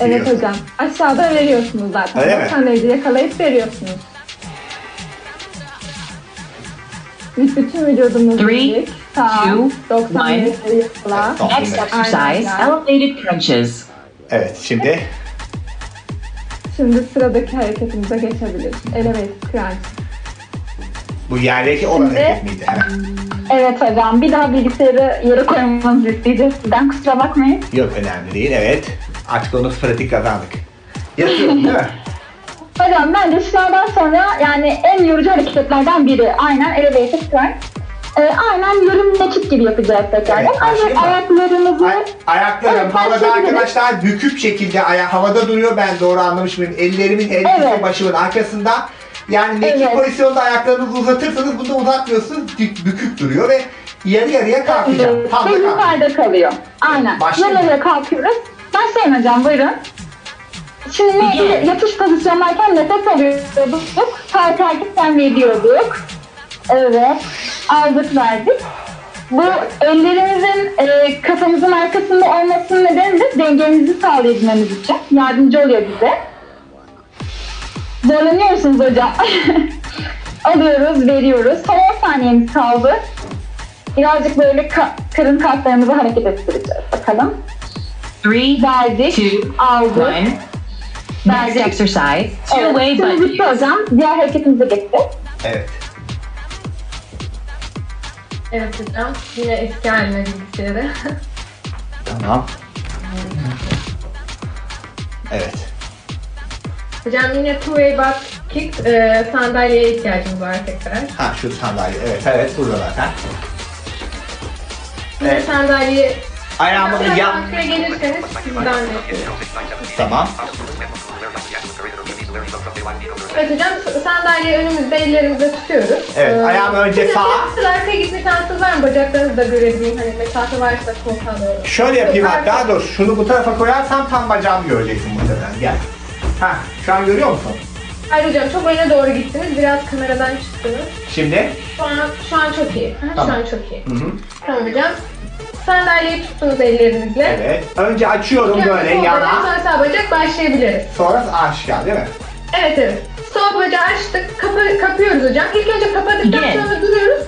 Evet hocam. Aşağıda veriyorsunuz zaten. Öyle mi? 90 derece yakalayıp veriyorsunuz. Bütün vücudumuz Three, dik. Sağ, two, 90 one. derece yakala. Evet, tamam. Next exercise, elevated crunches. Evet şimdi Şimdi sıradaki hareketimize geçebiliriz. Elevated crunch. bu yerdeki olan Şimdi- hareket miydi? Ha. Evet hocam bir daha bilgisayarı yere koymanızı isteyeceğiz sizden kusura bakmayın. Yok önemli değil evet. Artık onu pratik kazandık. Yatıyorum değil mi? Hocam bence sınavdan sonra yani en yorucu hareketlerden biri. Aynen elevated crunch. Ee, aynen yarım mekik gibi yapacağız tekrardan. Evet? Ancak ayaklarımızı Ay- ayaklarım havada arkadaşlar bükük şekilde aya havada duruyor. Ben doğru anlamış mıyım? Ellerimin ikisi Evet. başımın arkasında. Yani mekik Evet. pozisyonda ayaklarınızı uzatırsanız bunu uzatmıyorsunuz. Dik, bükük duruyor ve yarı yarıya kalkacağım. Evet, Tam da yukarıda kalıyor. Aynen. Başlayalım. Yarıya kalkıyoruz. Başlayın hocam buyurun. Şimdi Begin. yatış pozisyondayken nefes alıyorduk. Kalkarken veriyorduk. Evet. Aldık verdik. Bu ellerimizin e, kafamızın arkasında olmasının nedeni de dengemizi sağlayabilmemiz için. Yardımcı oluyor bize. Zorlanıyorsunuz hocam. Alıyoruz, veriyoruz. Son 10 saniyemiz kaldı. Birazcık böyle ka- karın kaslarımızı hareket ettireceğiz. Bakalım. Three, Verdik, two, aldık. one. Verdik. exercise, two Evet, way şimdi butt bitti use. hocam. Diğer hareketimize geçtik. Evet. Evet hocam. Yine eski haline bilgisayarı. Tamam. Evet. hocam yine two way butt kick e, sandalyeye ihtiyacımız var tekrar. Ha şu sandalye. Evet evet burada zaten. Yine Evet. sandalye Ayağımı Biraz yap. gelirseniz sizden. Tamam. Hocam sandalyeyi önümüzde ellerimizde tutuyoruz. Ee, Evet, ayağım önce sağa. Biraz arkaya gitme şansınız var mı? Bacaklarınızı da görebileyim. Hani mesafe varsa koltuğa doğru. Şöyle yapayım hatta dur. Şunu bu tarafa koyarsam tam bacağımı göreceksin muhtemelen. Gel. Ha, şu an görüyor musun? Hayır hocam çok öne doğru gittiniz. Biraz kameradan çıktınız. Şimdi. Şu an, şu an çok iyi. Aha, Tamam. Şu an çok iyi. Hı hı. Tamam hocam. Sandalyeyi tuttunuz ellerinizle. Evet. Önce açıyorum Yani böyle yana. Sonra sağ bacak başlayabiliriz. Sonra aşağı değil mi? Evet evet. Sol bacağı açtık. Kapı, kapıyoruz hocam. İlk önce kapadıktan Gel. sonra duruyoruz.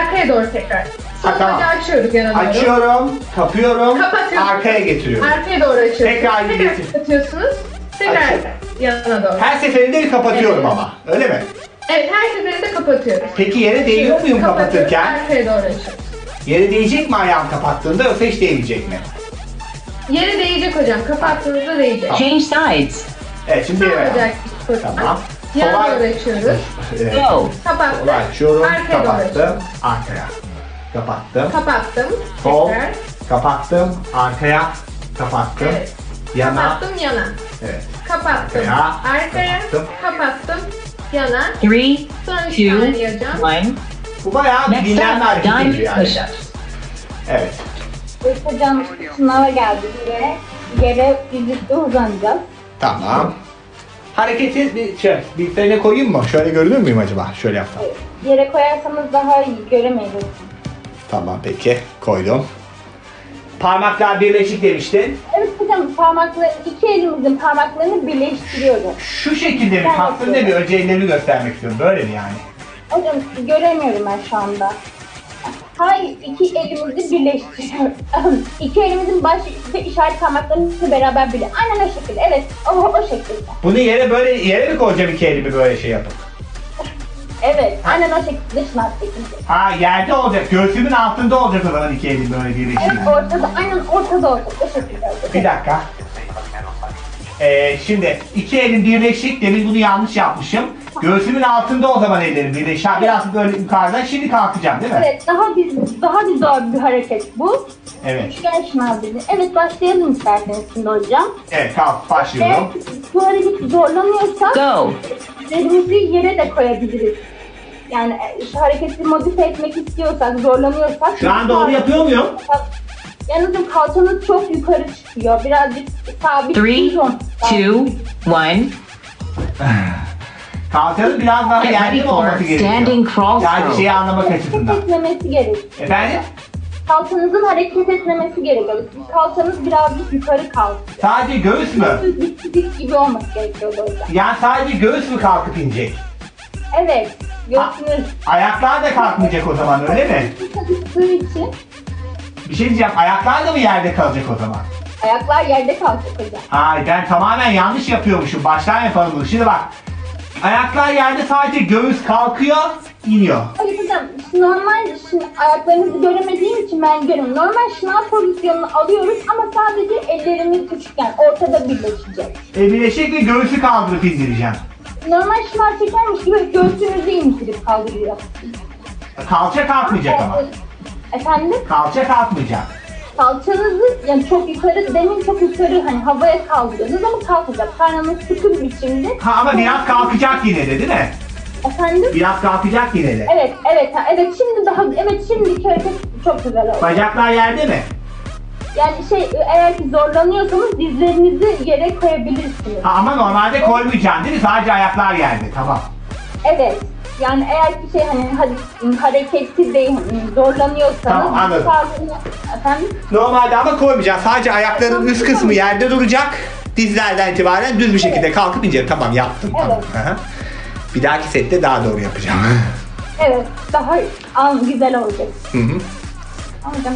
Arkaya doğru tekrar. Sol Ha, tamam. bacağı açıyoruz yana doğru. Açıyorum, kapıyorum, Kapatıyorsunuz. arkaya getiriyorum. Arkaya doğru açıyorsunuz. Tekrar tekrar getir. kapatıyorsunuz. Tekrar Açıyorum. yana doğru. Her seferinde bir kapatıyorum Evet. ama. Öyle mi? Evet her seferinde kapatıyoruz. Peki yere değiyor muyum Kapatıyoruz, kapatırken? Arkaya doğru açıyoruz. Yere değecek mi ayağım kapattığında yoksa hiç değmeyecek mi? Yere değecek hocam. Kapattığınızda değecek. Change sides. Evet şimdi yere ayağım. Tamam. Yana doğru açıyoruz. Evet. Go. Kapattım. Sola. Arkaya kapattım. Arkaya. Kapattım. Kapattım. Sol. Kapattım. Arkaya. Kapattım. Evet. Yana. Kapattım yana. Evet. Kapattım. Arkaya. Arkaya. Kapattım. kapattım. Yana. 3, 2, 1. Bu bayağı bir dinlenme up, hareketi diamond gibi yani. push-ups. Evet. Hocam sınava geldik yere. Yere birlikte uzanacağız. Tamam. Hareketi bir şey, bilgisayarına koyayım mı? Şöyle görünür müyüm acaba? Şöyle yapsam. Yere koyarsanız daha iyi göremeyiz. Tamam peki. Koydum. Parmaklar birleşik demiştin. Evet hocam parmakla iki elimizin parmaklarını birleştiriyoruz. Şu şekilde mi? Ben Kastın ne bir önce ellerini göstermek istiyorum. Böyle mi yani? Hocam göremiyorum ben şu anda. Hayır, iki elimizi birleştiriyoruz. iki elimizin baş ve işaret parmaklarını beraber birleştiriyoruz. Aynen o şekilde, evet. O, o şekilde. Bunu yere böyle yere mi koyacağım iki elimi böyle şey yapıp? Evet, aynen o şekilde şınav şeklinde. Ha yerde olacak. Göğsümün altında olacak o zaman iki elim böyle birleşik. Evet, ortada, aynen ortada olacak. O şekilde olacak. Bir dakika. Ee, şimdi iki elim birleşik. Demin bunu yanlış yapmışım. Göğsümün altında o zaman ellerim birleşik. Ha, Biraz böyle yukarıdan. Şimdi kalkacağım değil mi? Evet, daha bir, daha bir zor bir hareket bu. Evet. Üçgen şınav dedi. Evet, başlayalım isterseniz şimdi hocam. Evet kalk başlıyorum. bu hareket zorlanıyorsak Go. elimizi yere de koyabiliriz. Yani e, şu hareketi modifiye etmek istiyorsak, zorlanıyorsak... Şu an doğru yapıyor muyum? Yalnız kalçanız çok yukarı çıkıyor. Birazcık sabit Three, durun. two, one. Kalçanın biraz daha yerde olması gerekiyor? standing crawl Yani şeyi anlamak Hareket açısından. etmemesi gerekiyor. Efendim? Kalçanızın hareket etmemesi gerekiyor. Kalçanız birazcık yukarı kalkıyor. Sadece göğüs mü? Dik dik gibi olması gerekiyor o yüzden. Yani sadece göğüs mü kalkıp inecek? Evet. Göğsünüz Ayaklar da kalkmayacak o zaman öyle mi? çalıştığı için Bir şey diyeceğim. Ayaklar da mı yerde kalacak o zaman? ayaklar yerde kalacak hocam. Ay ben tamamen yanlış yapıyormuşum. Baştan yapalım bunu. Şimdi bak. Ayaklar yerde sadece göğüs kalkıyor, iniyor. Hayır hocam normal şimdi ayaklarınızı göremediğim için ben görüyorum. Normal şınav pozisyonunu alıyoruz ama sadece ellerimiz üçgen ortada birleşecek. E, birleşik ve göğsü kaldırıp indireceğim. Normal şınav çekermiş gibi göğsünüzü indirip kaldırıyor. Kalça kalkmayacak ama. Efendim Kalça kalkmayacak. kalçanızı yani çok yukarı demin çok yukarı hani havaya kaldırıyorsunuz ama kalkacak. Karnınız sıkı bir biçimde. Ha ama biraz kalkacak yine de değil mi? Efendim? Biraz kalkacak yine de. Evet, evet, ha, evet. Şimdi daha, evet şimdiki hareket çok güzel oldu. Bacaklar yerde mi? Yani şey, eğer ki zorlanıyorsanız dizlerinizi yere koyabilirsiniz. Ha, ama normalde koymayacaksın değil mi? Sadece ayaklar yerde. Tamam. Evet. Yani eğer ki şey hani hadi hareketli değil, hani zorlanıyorsanız Tamam, anladım. sağlığını- efendim Normalde ama koymayacaksın. Sadece ayakların üst kısmı yerde duracak. Dizlerden itibaren düz bir şekilde kalkıp inecek. Tamam yaptım. Tamam. Aha. Bir dahaki sette daha doğru yapacağım. evet daha an güzel olacak. Hı hı. Hocam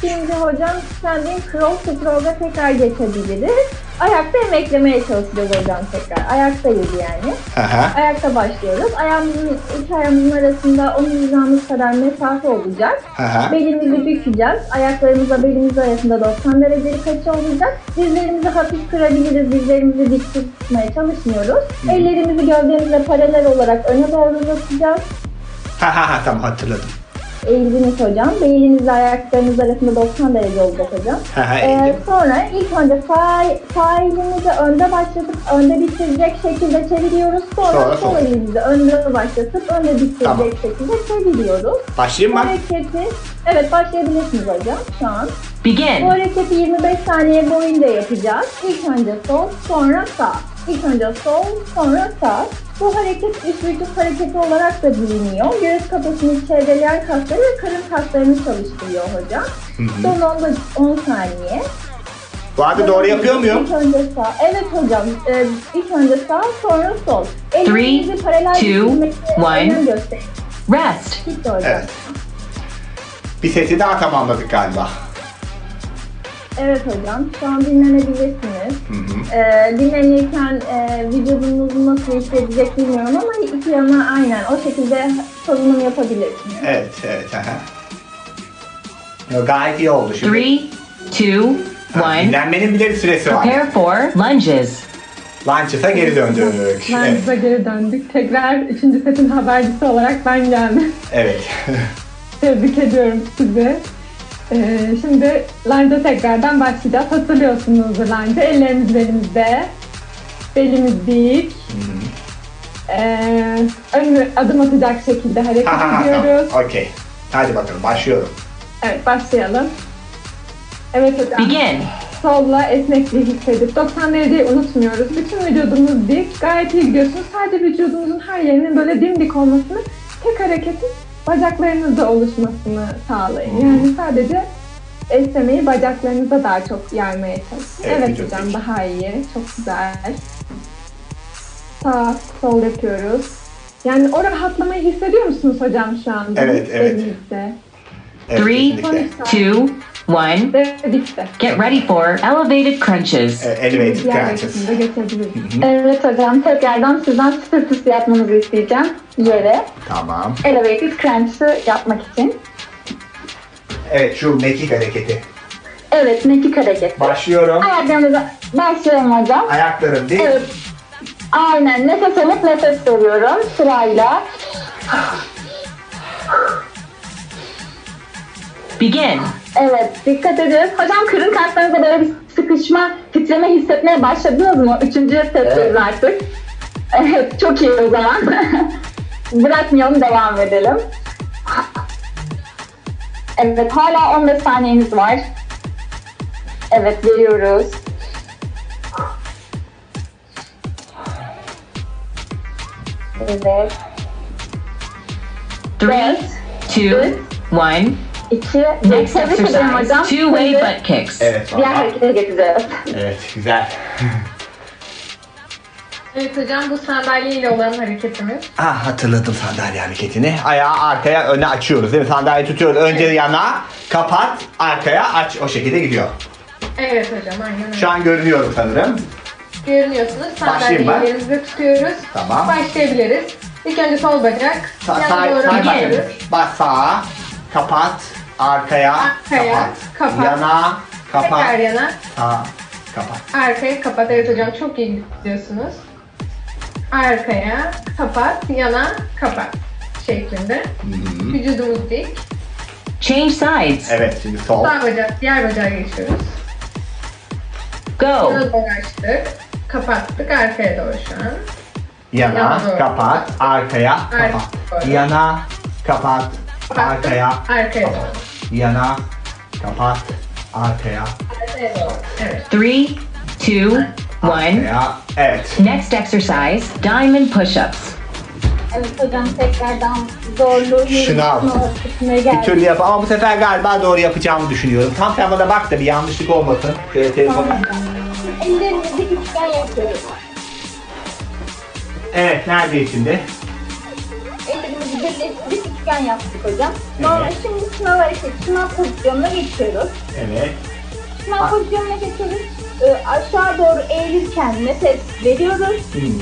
Şimdi hocam standing cross scroll'da tekrar geçebiliriz. Ayakta emeklemeye çalışacağız hocam tekrar. Ayaktayız yani. Aha. Ayakta başlıyoruz. Ayağımızın, üç ayağımızın arasında omuzlarımız kadar mesafe olacak. Aha. Belimizi bükeceğiz. Ayaklarımızla belimiz arasında 90 derecelik açı olacak. Dizlerimizi hafif kırabiliriz. Dizlerimizi dik tutmaya çalışmıyoruz. Ellerimizi gövdemizle paralel olarak öne doğru uzatacağız. Ha ha ha tamam hatırladım. Eğildiniz hocam. Belinizle ayaklarınız arasında 90 derece olacak hocam. Ee, sonra ilk önce sağ, sağ elimizi önde başlatıp önde bitirecek şekilde çeviriyoruz. Sonra, Sonra sol sol. elimizi önde başlatıp önde bitirecek Tamam. şekilde çeviriyoruz. Başlayayım Bu mı? hareketi, evet başlayabilirsiniz hocam şu an. Bu Begin. hareketi 25 saniye boyunca yapacağız. İlk önce sol, sonra sağ. İlk önce sol, sonra sağ. Bu hareket üst vücut hareketi olarak da biliniyor. Göğüs kafesini çevreleyen kasları ve karın kaslarını çalıştırıyor hocam. Son 10, 10 saniye. Bu arada doğru yapıyor muyum? İlk önce sağ. Evet hocam. Ee, ilk önce sağ, sonra sol. Ellerinizi Three, paralel two, bitirmekle one. önem gösterin. Rest. Bitti hocam. Evet. Bir seti daha tamamladık galiba. Evet hocam, şu an dinlenebilirsiniz. Hı hı. Ee, dinlenirken e, vücudunuzu nasıl hissedecek bilmiyorum ama iki yana aynen o şekilde salınım yapabilirsiniz. Evet, evet. Yo, Gayet iyi oldu şimdi. Three, two, Ha, one. Dinlenmenin bile bir süresi var. Prepare for lunges. Lunches'a geri döndük. Ben Evet. geri döndük. Tekrar üçüncü setin habercisi olarak ben geldim. evet. Tebrik ediyorum sizi. Ee, şimdi lunge'a tekrardan başlayacağız. Hatırlıyorsunuz lunge'ı. Ellerimiz belimizde. Belimiz dik. Ee, adım atacak şekilde hareket Ha, ha, ha, ediyoruz. tamam. Okey. Hadi bakalım başlıyorum. Evet başlayalım. Evet hocam. Begin. Solla esnekliği hissedip 90 dereceyi unutmuyoruz. Bütün vücudumuz dik. Gayet iyi gidiyorsunuz. Sadece vücudumuzun her yerinin böyle dimdik olmasını tek hareketin bacaklarınızda oluşmasını sağlayın. Yani sadece esnemeyi bacaklarınıza daha çok yaymaya çalışın. Evet, evet hocam daha iyi. Çok güzel. Sağ, sol yapıyoruz. Yani o rahatlamayı hissediyor musunuz hocam şu anda? Evet, evet. Elinizde. Evet, 3, 2, one. Ve bitti. Get ready for elevated crunches. Evet, elevated crunches. Evet hocam tekrardan sizden sırt üstü yapmanızı isteyeceğim yere. Tamam. Elevated crunch'ı yapmak için. Evet, şu mekik hareketi. Evet mekik hareketi. Başlıyorum. Ayaklarımıza başlıyorum hocam. Ayaklarım dik. Evet. Aynen nefes alıp nefes veriyorum sırayla. Begin. Evet dikkat edin. Hocam kırın kaslarınızda böyle bir sıkışma, titreme hissetmeye başladınız mı? Üçüncü setteyiz Evet. artık. Evet çok iyi o zaman. Bırakmayalım devam edelim. Evet hala 15 saniyeniz var. Evet veriyoruz. Evet. Three, two, one. İki. Next exercise. hocam. Two-way Şimdi butt kicks. Evet, Diğer harekete geçeceğiz. Evet, güzel. Evet hocam bu sandalyeyle olan hareketimiz. Ah hatırladım sandalye hareketini. Ayağı arkaya öne açıyoruz değil mi? Sandalye tutuyoruz. Önce yana, kapat, arkaya aç. O şekilde gidiyor. Evet hocam aynen öyle. Şu an görünüyorum sanırım. Görünüyorsunuz. Sandalyeyi elimizde tutuyoruz. Tamam. Başlayabiliriz. İlk önce sol bacak. Sa Begin. gidiyoruz. bakalım. Bas sağa, kapat, arkaya, Arkaya, kapat. kapat. Yana, kapat, Tekrar yana. sağa, kapat. Arkaya kapat. Evet hocam çok iyi gidiyorsunuz. Arkaya kapat. Yana kapat. Şeklinde. Vücudumuz dik. Change sides. Evet, şimdi sol. Sağ bacak, diğer bacağa geçiyoruz. Go. Yana doğru açtık. Kapattık arkaya doğru şu an. Yana, Yana doğru. kapat, arkaya, kapat. doğru. Yana, kapat. Arkaya, Arkaya doğru. Yana, kapat, arkaya, Arkaya doğru. Evet. Three, two, one. arkaya. Evet. Next exercise, diamond push-ups. Evet hocam tekrardan zorlu kısmına Bir geldik. türlü yap ama bu sefer galiba doğru yapacağımı düşünüyorum. Tam temada bak da bir yanlışlık olmasın. Şöyle telefonu. Ellerimizi üçgen yapıyoruz. Evet, nerede şimdi? Ellerimizi birleştirip üçgen yaptık hocam. Sonra şimdi sınav hareket, sınav pozisyonuna geçiyoruz. Evet. Sınav pozisyonuna geçiyoruz. Ee, aşağı doğru eğilirken nefes veriyoruz. Hmm.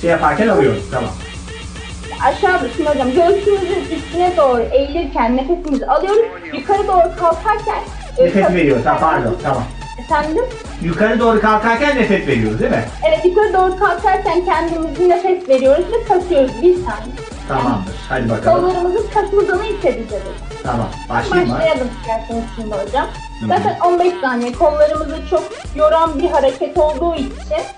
Şey yaparken alıyoruz. Tamam. Aşağı şimdi hocam göğsümüzün üstüne doğru eğilirken nefesimizi alıyoruz. Yukarı doğru kalkarken e, Nefes veriyoruz. Ha, pardon. Tamam. Efendim? Yukarı doğru kalkarken nefes veriyoruz değil mi? Evet yukarı doğru kalkarken kendimizi nefes veriyoruz ve kasıyoruz bir saniye. Tamamdır. Hadi bakalım. Sorularımızın kaçırdığını hissedeceğiz. Tamam. Başlayayım mı? Başlayalım isterseniz şimdi hocam. Hı-hı. Zaten 15 saniye kollarımızı çok yoran bir hareket olduğu için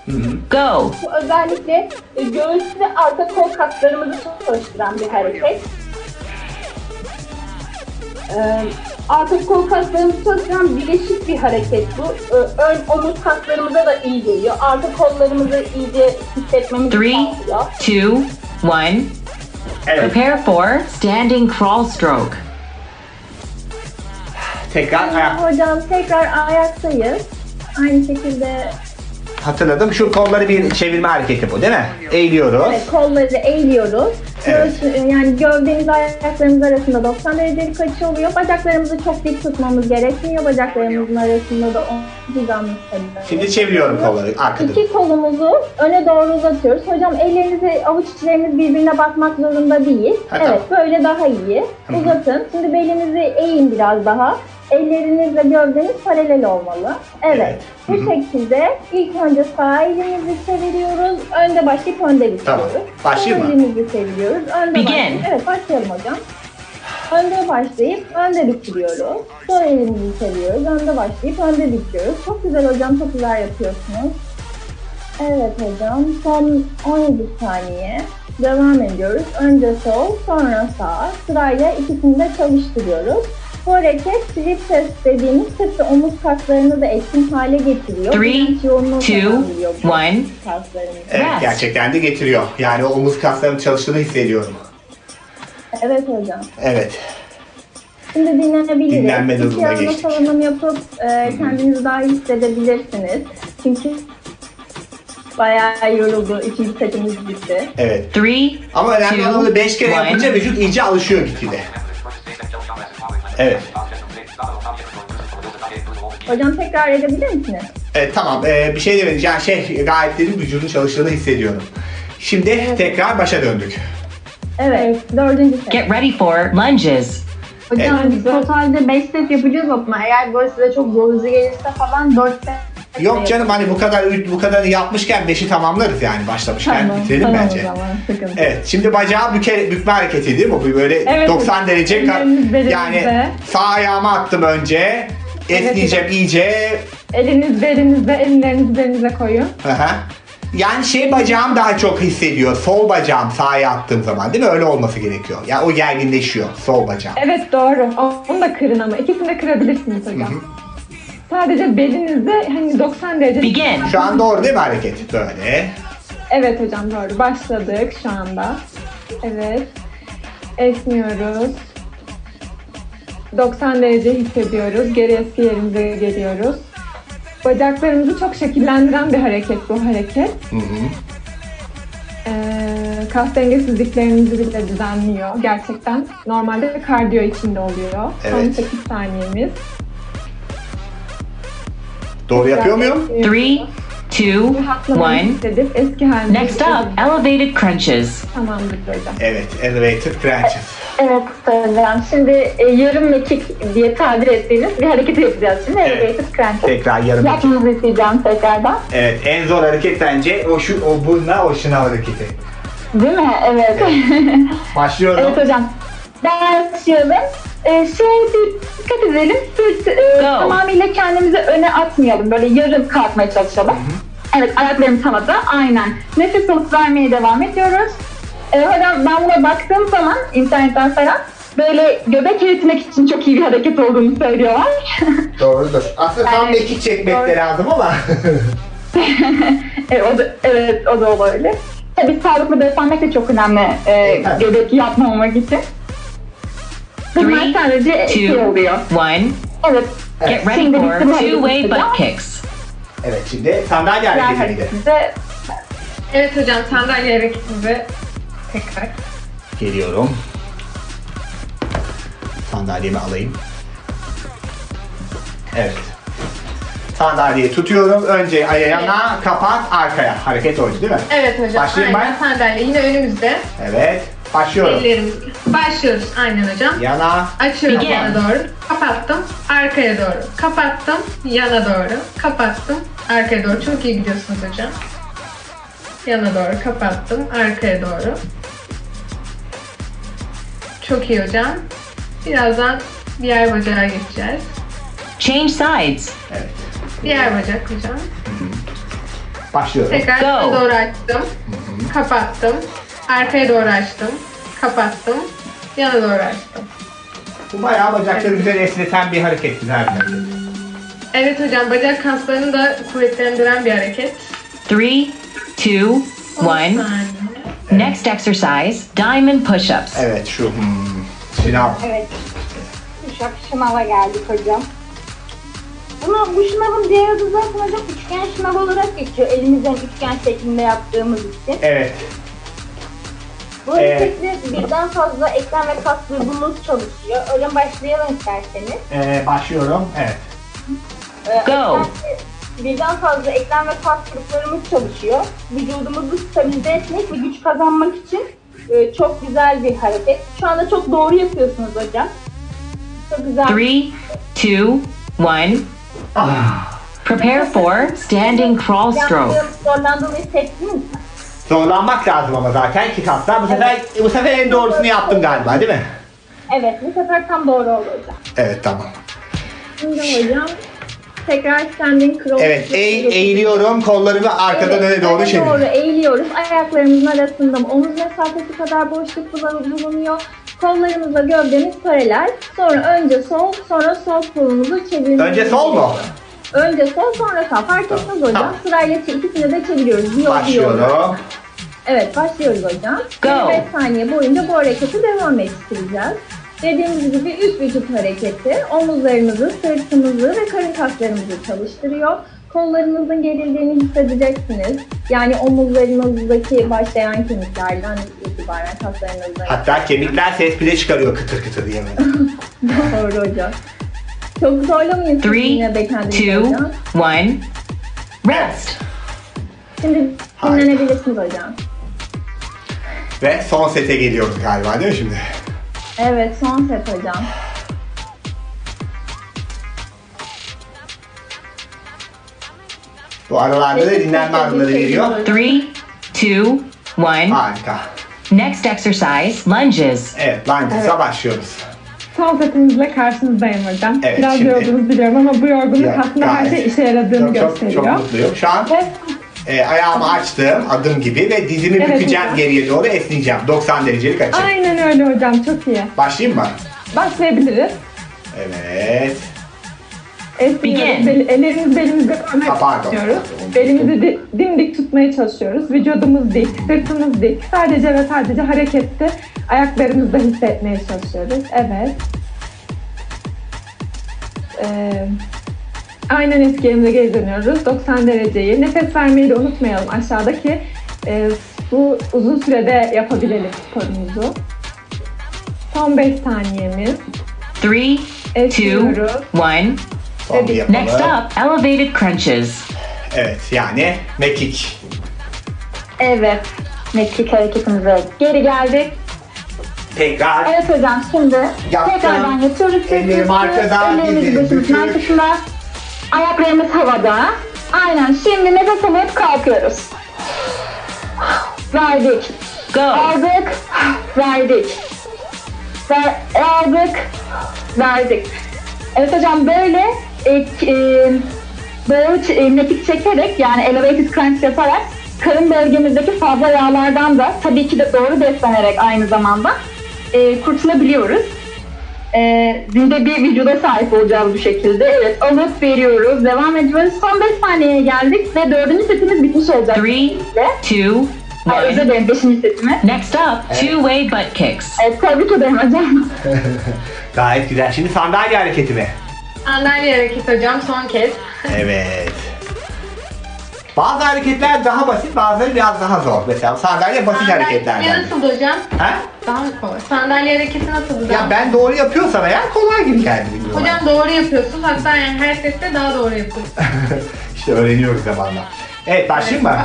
Hı-hı. Go. Bu özellikle e, göğüs ve arka kol kaslarımızı çalıştıran bir hareket. Ee, arka kol kaslarımızı çalıştıran bileşik bir hareket bu. Ee, ön omuz kaslarımıza da iyi geliyor. Arka kollarımızı iyice hissetmemiz Three, sağlıyor. 3, 2, 1, Prepare for standing crawl stroke. Take that, Ajax. Oh, don't take that, Ajax. Yes, I'm taking the. Hatırladım. Şu kolları bir çevirme hareketi bu değil mi? Eğiliyoruz. evet, kolları eğiliyoruz. Evet. Göğüs- yani gövdemiz ayaklarımız arasında 90 derecelik açı oluyor. Bacaklarımızı çok dik tutmamız gerekmiyor. Bacaklarımızın arasında da 10 hizamız kalıyor. Şimdi çeviriyorum kolları arkada. İki kolumuzu öne doğru uzatıyoruz. Hocam ellerinizi, avuç içleriniz birbirine bakmak zorunda değil. Ha, evet, böyle daha iyi. Uzatın. Şimdi belinizi eğin biraz daha. Ellerinizle gövdeniz paralel olmalı. Evet. Evet. Bu Hı hı. şekilde ilk önce sağ elimizi çeviriyoruz. Önde başlayıp önde bitiriyoruz. Tamam. Başlayayım Sol mı? elimizi çeviriyoruz. Önde Begin. başlayıp, evet başlayalım hocam. Önde başlayıp önde bitiriyoruz. Sol elimizi çeviriyoruz. Önde başlayıp önde bitiriyoruz. Çok güzel hocam. Çok güzel yapıyorsunuz. Evet hocam. Son 17 saniye. Devam ediyoruz. Önce sol, sonra sağ. Sırayla ikisini de çalıştırıyoruz. Bu hareket triceps dediğimiz sırt ve omuz kaslarını da etkin hale getiriyor. Three, Bilinç yoğunluğu two, kazandırıyor bu one. kaslarımızı. Evet Rest. gerçekten de getiriyor. Yani o omuz kaslarının çalıştığını hissediyorum. Evet hocam. Evet. Şimdi dinlenebiliriz. Dinlenme durumuna geçtik. salınım yapıp e, kendinizi daha iyi hissedebilirsiniz. Çünkü bayağı yoruldu. İkinci setimiz bitti. Evet. Three, Ama önemli two, olan onu 5 kere one. yapınca vücut iyice alışıyor gitgide. Evet. Hocam tekrar edebilir misiniz? Evet tamam ee, bir şey demedim. Yani şey gayet dedim vücudun çalıştığını hissediyorum. Şimdi tekrar başa döndük. Evet. Dördüncü set. Get ready for lunges. Hocam Evet. biz totalde 5 set yapacağız ama eğer böyle size çok yorucu gelirse falan 4 set Yok canım hani bu kadar bu kadar yapmışken 5'i tamamlarız yani başlamışken bitirelim tamam bence. zaman. Evet şimdi bacağı büke, bükme hareketi değil mi? Bu böyle Evet, 90 derece yani sağ ayağımı attım önce. Esneyeceğim iyice. Eliniz belinizde, ellerinizi belinize koyun. Hı. Yani şey bacağım daha çok hissediyor. Sol bacağım sağa attığım zaman değil mi? Öyle olması gerekiyor. Yani o gerginleşiyor sol bacağım. Evet doğru. Onu da kırın ama. İkisini de kırabilirsiniz hocam. Sadece belinizde hani 90 derece. Begin. Şu an doğru değil mi hareket? Böyle. Evet hocam doğru. Başladık şu anda. Evet. Esniyoruz. 90 derece hissediyoruz. Geri eski yerimize geliyoruz. Bacaklarımızı çok şekillendiren bir hareket bu hareket. Hı hı. Ee, kas dengesizliklerimizi bile düzenliyor. Gerçekten normalde kardiyo içinde oluyor. Son Evet. 8 saniyemiz. Doğru yapıyor muyum? Three, two, Rahatlamayı one. hissedip eski halinde Next up, elevated crunches. Tamamdır hocam. Evet. Elevated crunches. Evet hocam. Şimdi e, yarım mekik diye tabir ettiğimiz bir hareket yapacağız şimdi. Evet. Elevated crunch. Tekrar yarım. Yapmanızı isteyeceğim tekrardan. Evet. En zor hareket bence o şu o bununla o şınav hareketi. Değil mi? Evet. Başlıyorum. evet hocam. Başlayalım. Ee, şey bir dikkat edelim. Sırt, e, Go. tamamıyla kendimizi öne atmayalım. Böyle yarım kalkmaya çalışalım. Evet ayaklarımız havada. Aynen. Nefes alıp vermeye devam ediyoruz. Ee, hocam ben buna baktığım zaman internetten falan böyle göbek eritmek için çok iyi bir hareket olduğunu söylüyorlar. Doğrudur. Aslında tam Evet. mekik çekmek de lazım ama. evet, o da, evet o da olabilir. Tabii sağlıklı beslenmek de çok önemli e, tabii. göbek yapmamak için. Bunlar Three, sadece şey two, oluyor. one. Evet. Get ready Şimdi for two-way butt kicks. evet şimdi sandalye Diğer hareketi miydi? hareketimize Evet hocam sandalye hareketimizi tekrar. Geliyorum. Sandalyemi alayım. Evet. Sandalyeyi tutuyorum. Önce ayağına kapat arkaya. Hareket oydu değil mi? Evet hocam. Başlayayım aynen sandalye yine önümüzde. Evet. Başlıyorum. Ellerimiz. Başlıyoruz aynen hocam. Yana. Açıyorum Begin. yana doğru. Kapattım. Arkaya doğru. Kapattım. Yana doğru. Kapattım. Arkaya doğru. Çok iyi gidiyorsunuz hocam. Yana doğru kapattım. Arkaya doğru. Çok iyi hocam. Birazdan diğer bacağa geçeceğiz. Change sides. Evet. Diğer bacak hocam. Başlıyorum. Tekrar Go. doğru açtım. Kapattım. Arkaya doğru açtım. Kapattım. Yana doğru açtım. Bu bayağı bacakları güzel esneten bir hareket. Güzel bir hareket. Evet hocam bacak kaslarını da kuvvetlendiren bir hareket. Three, two, On one. Next exercise, diamond push-ups. Evet şu hmm, şınav. Evet. Uşak şınava geldik hocam. Ama bu şınavın diğer adı zaten hocam üçgen şınav olarak geçiyor. Elimizden üçgen şeklinde yaptığımız için. Evet. Bu Evet. hareketle birden fazla eklem ve kas grubumuz çalışıyor. Öyle başlayalım isterseniz. Ee, başlıyorum. Evet. Ee, Go. Birden fazla eklem ve kas gruplarımız çalışıyor. Vücudumuzu stabilize etmek ve güç kazanmak için e, çok güzel bir hareket. Şu anda çok doğru yapıyorsunuz hocam. Çok güzel. Three, two, one. Prepare for standing crawl stroke. Yaptığım zorlandığımı hissettiniz mi? Zorlanmak lazım ama zaten kaslar. Bu sefer bu sefer en doğrusunu yaptım galiba değil mi? Evet, bu sefer tam doğru oldu hocam. Evet tamam. Şimdi hocam tekrar standing cross. Evet eğ- eğiliyorum kollarımı arkadan öne doğru öne doğru çeviriyorum. eğiliyoruz. Ayaklarımızın arasında omuz mesafesi kadar boşluk bulun- bulunuyor. Kollarımızla gövdemiz paralel. Sonra önce sol, sonra sol kolumuzu çevirmemiz Önce sol mu? Önce sol, sonra sağ. Fark etmez hocam. Tamam. Sırayla ikisini de çeviriyoruz. Bir yol, bir yol. Başlıyorum. Evet başlıyoruz hocam. Go. 25 saniye boyunca bu hareketi devam ettireceğiz. Dediğimiz gibi üst vücut hareketi omuzlarımızı, sırtımızı ve karın kaslarımızı çalıştırıyor. Kollarınızın gerildiğini hissedeceksiniz. Yani omuzlarınızdaki başlayan kemiklerden itibaren kaslarınızda. Hatta kemikler ses bile çıkarıyor kıtır kıtır diye. Doğru hocam. Çok zorlamayın siz Three, yine de kendinizi two, hocam. one. Rest. Şimdi dinlenebilirsiniz hocam. Ve son sete geliyoruz galiba değil mi şimdi? Evet son set hocam. Bu aralarda da dinlenme araları veriyor. Three, two, one. Harika. Next exercise, lunges. Evet, Langes'a başlıyoruz. Son setimizle karşınızdayım hocam. Evet, Biraz şimdi- yoruldunuz biliyorum ama bu yorgunluk Ya, aslında her gayet. şey işe yaradığını Çok, çok, gösteriyor. çok mutluyum. Şu an Ve e, ayağımı açtım adım gibi ve dizimi Evet, bükeceğim hocam. geriye doğru esneyeceğim. 90 derecelik açı. aynen öyle hocam çok iyi. Başlayayım mı? Başlayabiliriz. Evet. Etmiyoruz. Bel, ellerimiz belimizde görmek ha, Belimizi di, dimdik tutmaya çalışıyoruz. Vücudumuz dik, sırtımız dik. Sadece ve sadece harekette ayaklarımızda hissetmeye çalışıyoruz. Evet. Ee, aynen eski yerimize geri 90 dereceyi. Nefes vermeyi de unutmayalım. Aşağıdaki e, bu uzun sürede yapabilelim sporumuzu. Son 5 saniyemiz. 3, 2, 1. Onu yapalım. Next up, elevated crunches. Evet, yani mekik. Evet, mekik hareketimize geri geldik. Tekrar. Evet hocam şimdi yaptım. tekrardan yatıyoruz. Ellerimi arkadan, dizlerimi başımızın arkasında. Ayaklarımız havada. Aynen şimdi nefes alıp kalkıyoruz. Verdik. Go. Aldık. Verdik. Ver, aldık. Verdik. Evet hocam böyle e, e, ç- e, mekik çekerek yani elevated crunch yaparak karın bölgemizdeki fazla yağlardan da tabii ki de doğru beslenerek aynı zamanda e, kurtulabiliyoruz. E, zinde bir vücuda sahip olacağız bu şekilde. Evet alıp veriyoruz. Devam ediyoruz. Son 5 saniyeye geldik ve dördüncü setimiz bitmiş olacak. Three, two, Ay, özür dilerim beşinci setimiz. Next up, two-way butt kicks. Evet tebrik ederim hocam. Gayet güzel. Şimdi sandalye hareketi mi? Sandalye hareket hocam son kez. Evet. Bazı hareketler daha basit, bazıları biraz daha zor. Mesela sandalye basit Sandalye hareketlerden. nasıldı hocam? Ha? Daha mı kolay? Sandalye hareketi nasıldı? Ya Daha- ben doğru yapıyorsam eğer kolay gibi geldi bilmiyorum. Hocam doğru yapıyorsun. Hatta yani her sette daha doğru yapıyorsun. işte öğreniyoruz zamanla. Evet başlayayım mı?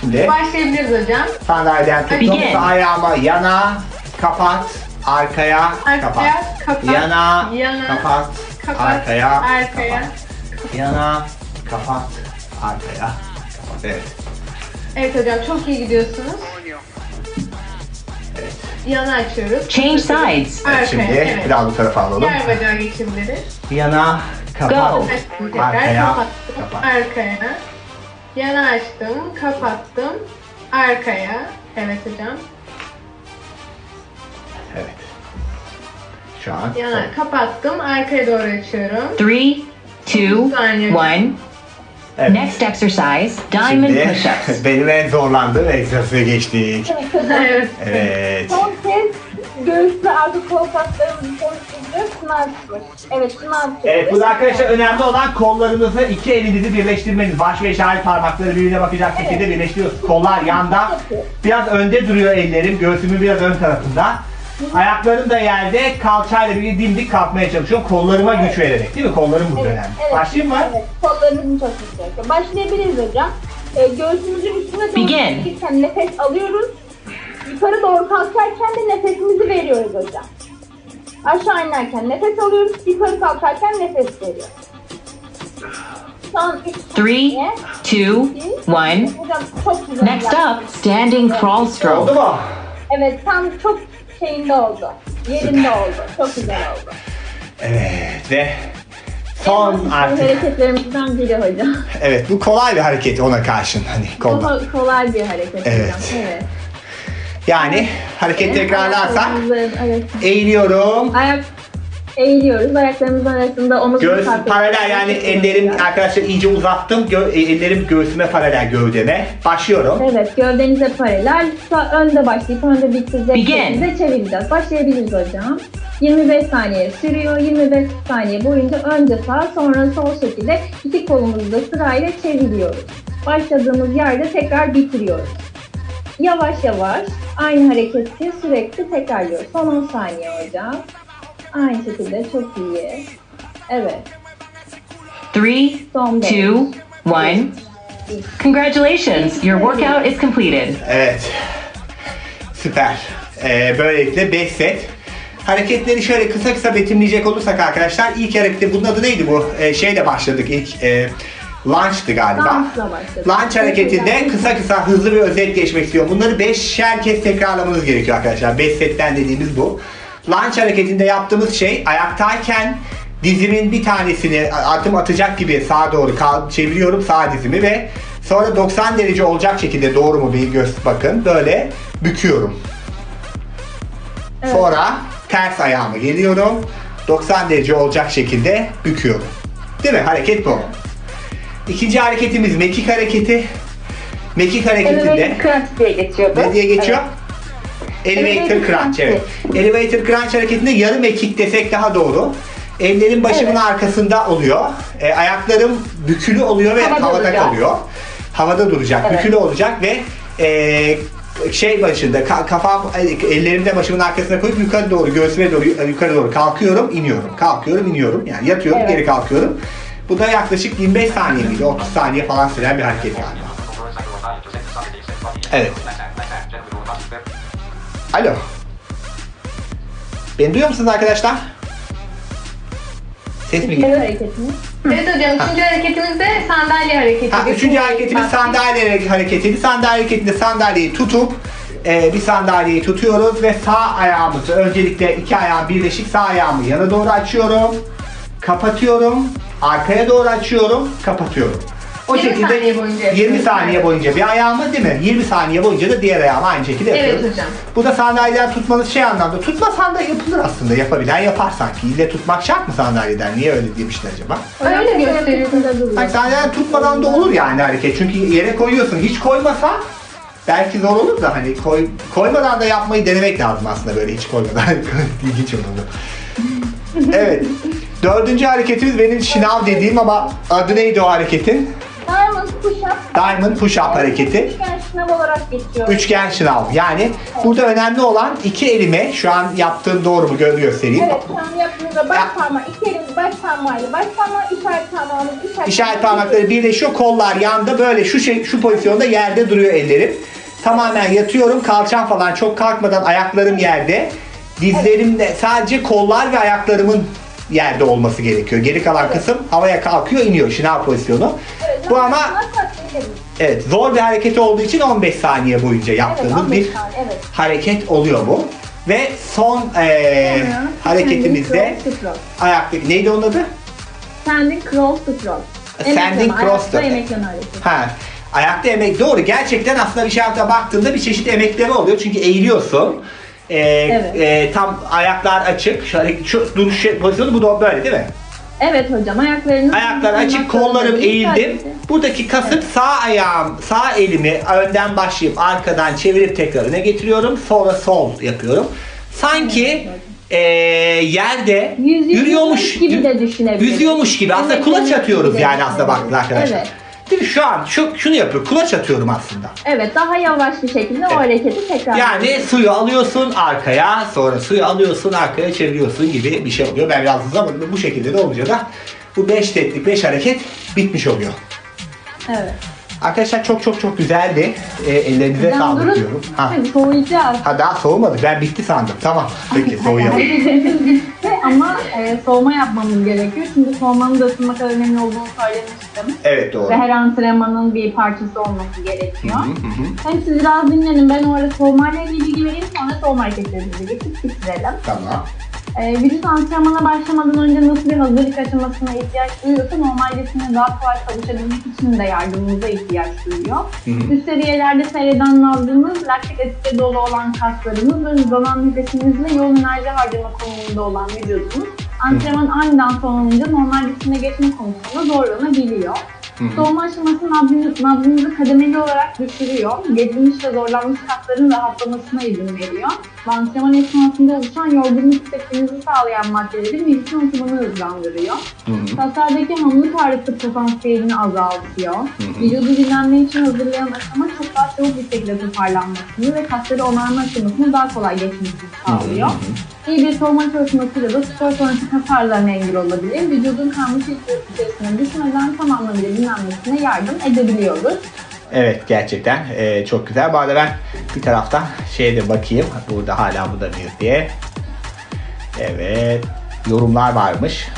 Şimdi Başlayabiliriz hocam. sandalyeden tuttum. Begin. Sağ ayağımı yana, kapat, arkaya, Arkaya, kapat. kapat, Yana, yana, kapat, Kapat, arkaya, arkaya. kapat. Yana, kapat, arkaya, kapat. Evet. Evet hocam çok iyi gidiyorsunuz. Evet. yana açıyoruz. Change sides. Arkaya, Şimdi evet. biraz bu tarafa alalım. Diğer bacağı geçimleri. Yana, kapat. Go. Tekrar, Arkaya, kapattım. kapat. Arkaya. Yana açtım, kapattım. Arkaya. Evet hocam. Şu an. Yana kapattım, arkaya doğru açıyorum. Three, two, one. Evet. Next exercise, diamond Şimdi push-ups. benim en zorlandığım egzersize geçtik. Evet. Evet. Son kez göğüs ve arka kol kaslarımızı konuşturacağız. Sınav tutmak. Evet sınav tutmak. Evet burada arkadaşlar önemli olan kollarınızı iki elinizi birleştirmeniz. Baş ve işaret parmakları birbirine bakacak şekilde birleştiriyoruz. Kollar yanda. Biraz önde duruyor ellerim. Göğsümün biraz ön tarafında. Ayaklarım da yerde kalçayla bir dimdik kalkmaya çalışıyorum. Kollarıma güç vererek değil mi? Kollarım burada önemli. Başlayayım mı? Evet, kollarımızın çalışması gerekiyor. Başlayabiliriz hocam. Ee, göğsümüzün üstüne doğru Begin. çekirken nefes alıyoruz. Yukarı doğru kalkarken de nefesimizi veriyoruz hocam. Aşağı inerken nefes alıyoruz. Yukarı kalkarken nefes veriyoruz. Son üç Three, saniye. two, one. Hocam çok güzel. Next up, standing crawl Oldu stroke. mu? Evet tam çok şeyinde oldu. Yerinde oldu. Çok güzel oldu. Evet ve son Bu artık. hareketlerimizden biri hocam. Evet bu kolay bir hareket ona karşın. Hani kollar. Daha kolay bir hareket Evet. hocam. Evet. Yani hareket tekrarlarsak Ayaklarımızın arasında- eğiliyorum. Ayak eğiliyoruz. Ayaklarımızın arasında omuz Göğüs paralel yani ellerim arkadaşlar iyice uzattım. Gö- e, ellerim göğsüme paralel gövdeme. Başlıyorum. Evet, gövdenize paralel. Sağ önde başlayıp önde bitirecek Begin. şekilde çevireceğiz. Başlayabiliriz hocam. 25 saniye sürüyor. 25 saniye boyunca önce sağ sonra sol şekilde iki kolumuzu da sırayla çeviriyoruz. Başladığımız yerde tekrar bitiriyoruz. Yavaş yavaş aynı hareketi sürekli tekrarlıyoruz. Son 10 saniye hocam. Aynı şekilde çok iyi. Evet. Three, Son beş. two, one. Congratulations, your workout is completed. Evet. Süper. Ee, böylelikle 5 set. Hareketleri şöyle kısa kısa betimleyecek olursak arkadaşlar ilk hareketi bunun adı neydi bu? Ee, şeyle başladık ilk e, lunge'dı galiba. Lunge hareketinde kısa kısa hızlı bir özet geçmek istiyorum. Bunları 5'şer kez tekrarlamanız gerekiyor arkadaşlar. 5 setten dediğimiz bu. Lunge hareketinde yaptığımız şey ayaktayken dizimin bir tanesini adım atacak gibi sağa doğru çeviriyorum sağ dizimi ve sonra 90 derece olacak şekilde doğru mu bir göz bakın böyle büküyorum. Sonra ters ayağıma geliyorum. 90 derece olacak şekilde büküyorum. Değil mi? Hareket bu. İkinci hareketimiz mekik hareketi. Mekik hareketinde geçiyordu. ne diye geçiyor? Elevator Elevator crunch evet. Elevator crunch hareketinde yarım mekik desek daha doğru. Ellerim başımın arkasında oluyor. E, ayaklarım bükülü oluyor ve Havada havada, duracak. kalıyor. Havada duracak, Evet. bükülü olacak ve e, şey başında ka- kafam ellerimi de başımın arkasına koyup yukarı doğru göğsüme doğru yukarı doğru kalkıyorum, iniyorum. Kalkıyorum, iniyorum. Yani yatıyorum, Evet. geri kalkıyorum. Bu da yaklaşık 25 saniye miydi? 30 saniye falan süren bir hareket galiba. Evet. Alo. Beni duyuyor musunuz arkadaşlar? Ses mi geliyor? hareketini. Evet hocam üçüncü hareketimiz de sandalye hareketi. Ha, üçüncü hareketimiz sandalye hareketiydi. Sandalye hareketinde sandalyeyi tutup e, bir sandalyeyi tutuyoruz ve sağ ayağımızı öncelikle iki ayağım birleşik sağ ayağımı yana doğru açıyorum. Kapatıyorum. Arkaya doğru açıyorum. Kapatıyorum. O 20 şekilde saniye boyunca 20 yapıyoruz. saniye boyunca bir ayağımı değil mi? 20 saniye boyunca da diğer ayağımı aynı şekilde Evet yapıyoruz. hocam. Bu da sandalyeler tutmanız şey anlamda. Tutmasan da yapılır aslında. Yapabilen yapar sanki. İlle tutmak şart mı sandalyeden? Niye öyle demişler acaba? Öyle gösteriyor. Sanki sandalye tutmadan da olur yani hareket. Çünkü yere koyuyorsun. Hiç koymasa belki zor olur da hani koy, koymadan da yapmayı denemek lazım aslında böyle hiç koymadan. İlginç olurdu. evet. Dördüncü hareketimiz benim şınav dediğim ama adı neydi o hareketin? Diamond push-up. Diamond push-up hareketi. Üçgen şınav olarak geçiyor. Üçgen şınav. Yani burada önemli olan iki elime şu an yaptığım doğru mu gö- göstereyim. Evet, şu an yaptığımızda baş parmağı, iki elimiz baş parmağıyla baş parmağı, işaret parmağımız, işaret, İşaret parmakları birleşiyor. Kollar yanda böyle şu şey, şu pozisyonda yerde duruyor ellerim. Tamamen yatıyorum. Kalçam falan çok kalkmadan ayaklarım yerde. Dizlerim de sadece kollar ve ayaklarımın yerde olması gerekiyor. Geri kalan kısım havaya kalkıyor, iniyor. Şınav pozisyonu. Evet, Bu ama evet zor bir hareket olduğu için 15 saniye boyunca Evet, yaptığımız 15 bir saniye, evet. hareket oluyor bu. Ve son eee, hareketimizde ayaktaki neydi onun adı? Standing cross to cross. Standing cross to-. Ha. Ayakta emek doğru. Gerçekten aslında bir şarta baktığında bir çeşit emekleme oluyor. Çünkü eğiliyorsun. Ee, Evet. e, tam ayaklar açık. Şu, şu duruş pozisyonu bu da böyle değil mi? Evet hocam ayaklarını Ayaklar açık, kollarım eğildim. Buradaki kasıt sağ ayağım, sağ elimi önden başlayıp arkadan çevirip tekrar öne getiriyorum. Sonra sol yapıyorum. Sanki e, yerde Yüz yürüyormuş gibi de düşünebiliriz. Yüzüyormuş gibi. Aslında Evet, kulaç evet, atıyoruz yani aslında baktın arkadaşlar. Evet. Değil mi? Şu an şu, şunu yapıyor. Kulaç atıyorum aslında. Evet daha yavaş bir şekilde o hareketi tekrar Yani suyu alıyorsun arkaya, sonra suyu alıyorsun arkaya çeviriyorsun gibi bir şey oluyor. Ben biraz hızlamadım. Bu şekilde de olunca da bu 5 setlik 5 hareket bitmiş oluyor. Evet. Arkadaşlar çok çok çok güzeldi. E, ellerinize sağlık diyorum. Ha. Soğuyacağız. ha daha soğumadı. Ben bitti sandım. Tamam. Peki soğuyalım. Bitti ama e, soğuma yapmamız gerekiyor. Çünkü soğumanın da ısınma kadar önemli olduğunu söylemiştim. Evet doğru. Ve her antrenmanın bir parçası olması gerekiyor. Hı hı. Hem siz biraz dinlenin ben o ara soğumayla ilgili bilgi vereyim sonra soğuma hareketlerimizi geçip bitirelim. Tamam. Ee, vücut antrenmana başlamadan önce nasıl bir hazırlık aşamasına ihtiyaç duyuyorsa normal besine daha kolay kavuşabilmek için de yardımımıza ihtiyaç duyuyor. Hı hı. Üst seviyelerde seyreden nabzımız, laktik asitle dolu olan kaslarımız ve hızlanan nefesimizle yoğun enerji harcama konumunda olan vücudumuz antrenman aniden sonlanınca normal besine geçme konusunda zorlanabiliyor. Soğuma aşaması nabzımızı, nabzımızı kademeli olarak düşürüyor. Gerilmiş ve zorlanmış kasların rahatlamasına izin veriyor. Ve antrenman esnasında oluşan yorgunluk hissetmenizi sağlayan maddelerin vücudun oturumunu hızlandırıyor. Hı hı. Kaslardaki hamlık ağrısı potansiyelini azaltıyor. hı. Vücudu dinlenme için hazırlayan aşama çok daha çabuk bir şekilde toparlanmasını ve kasları onarma aşamasını daha kolay geçmesini sağlıyor. Hı hı. İyi bir soğuma çalışmasıyla da spor sonrası kas ağrılarına engel olabilir. Vücudun karmaşık içerisine düşmeden tam anlamıyla dinlenmesine yardım edebiliyoruz. Evet gerçekten e, çok güzel. Bu arada ben bir taraftan şeye de bakayım. Burada hala bu da bir diye. Evet. Yorumlar varmış.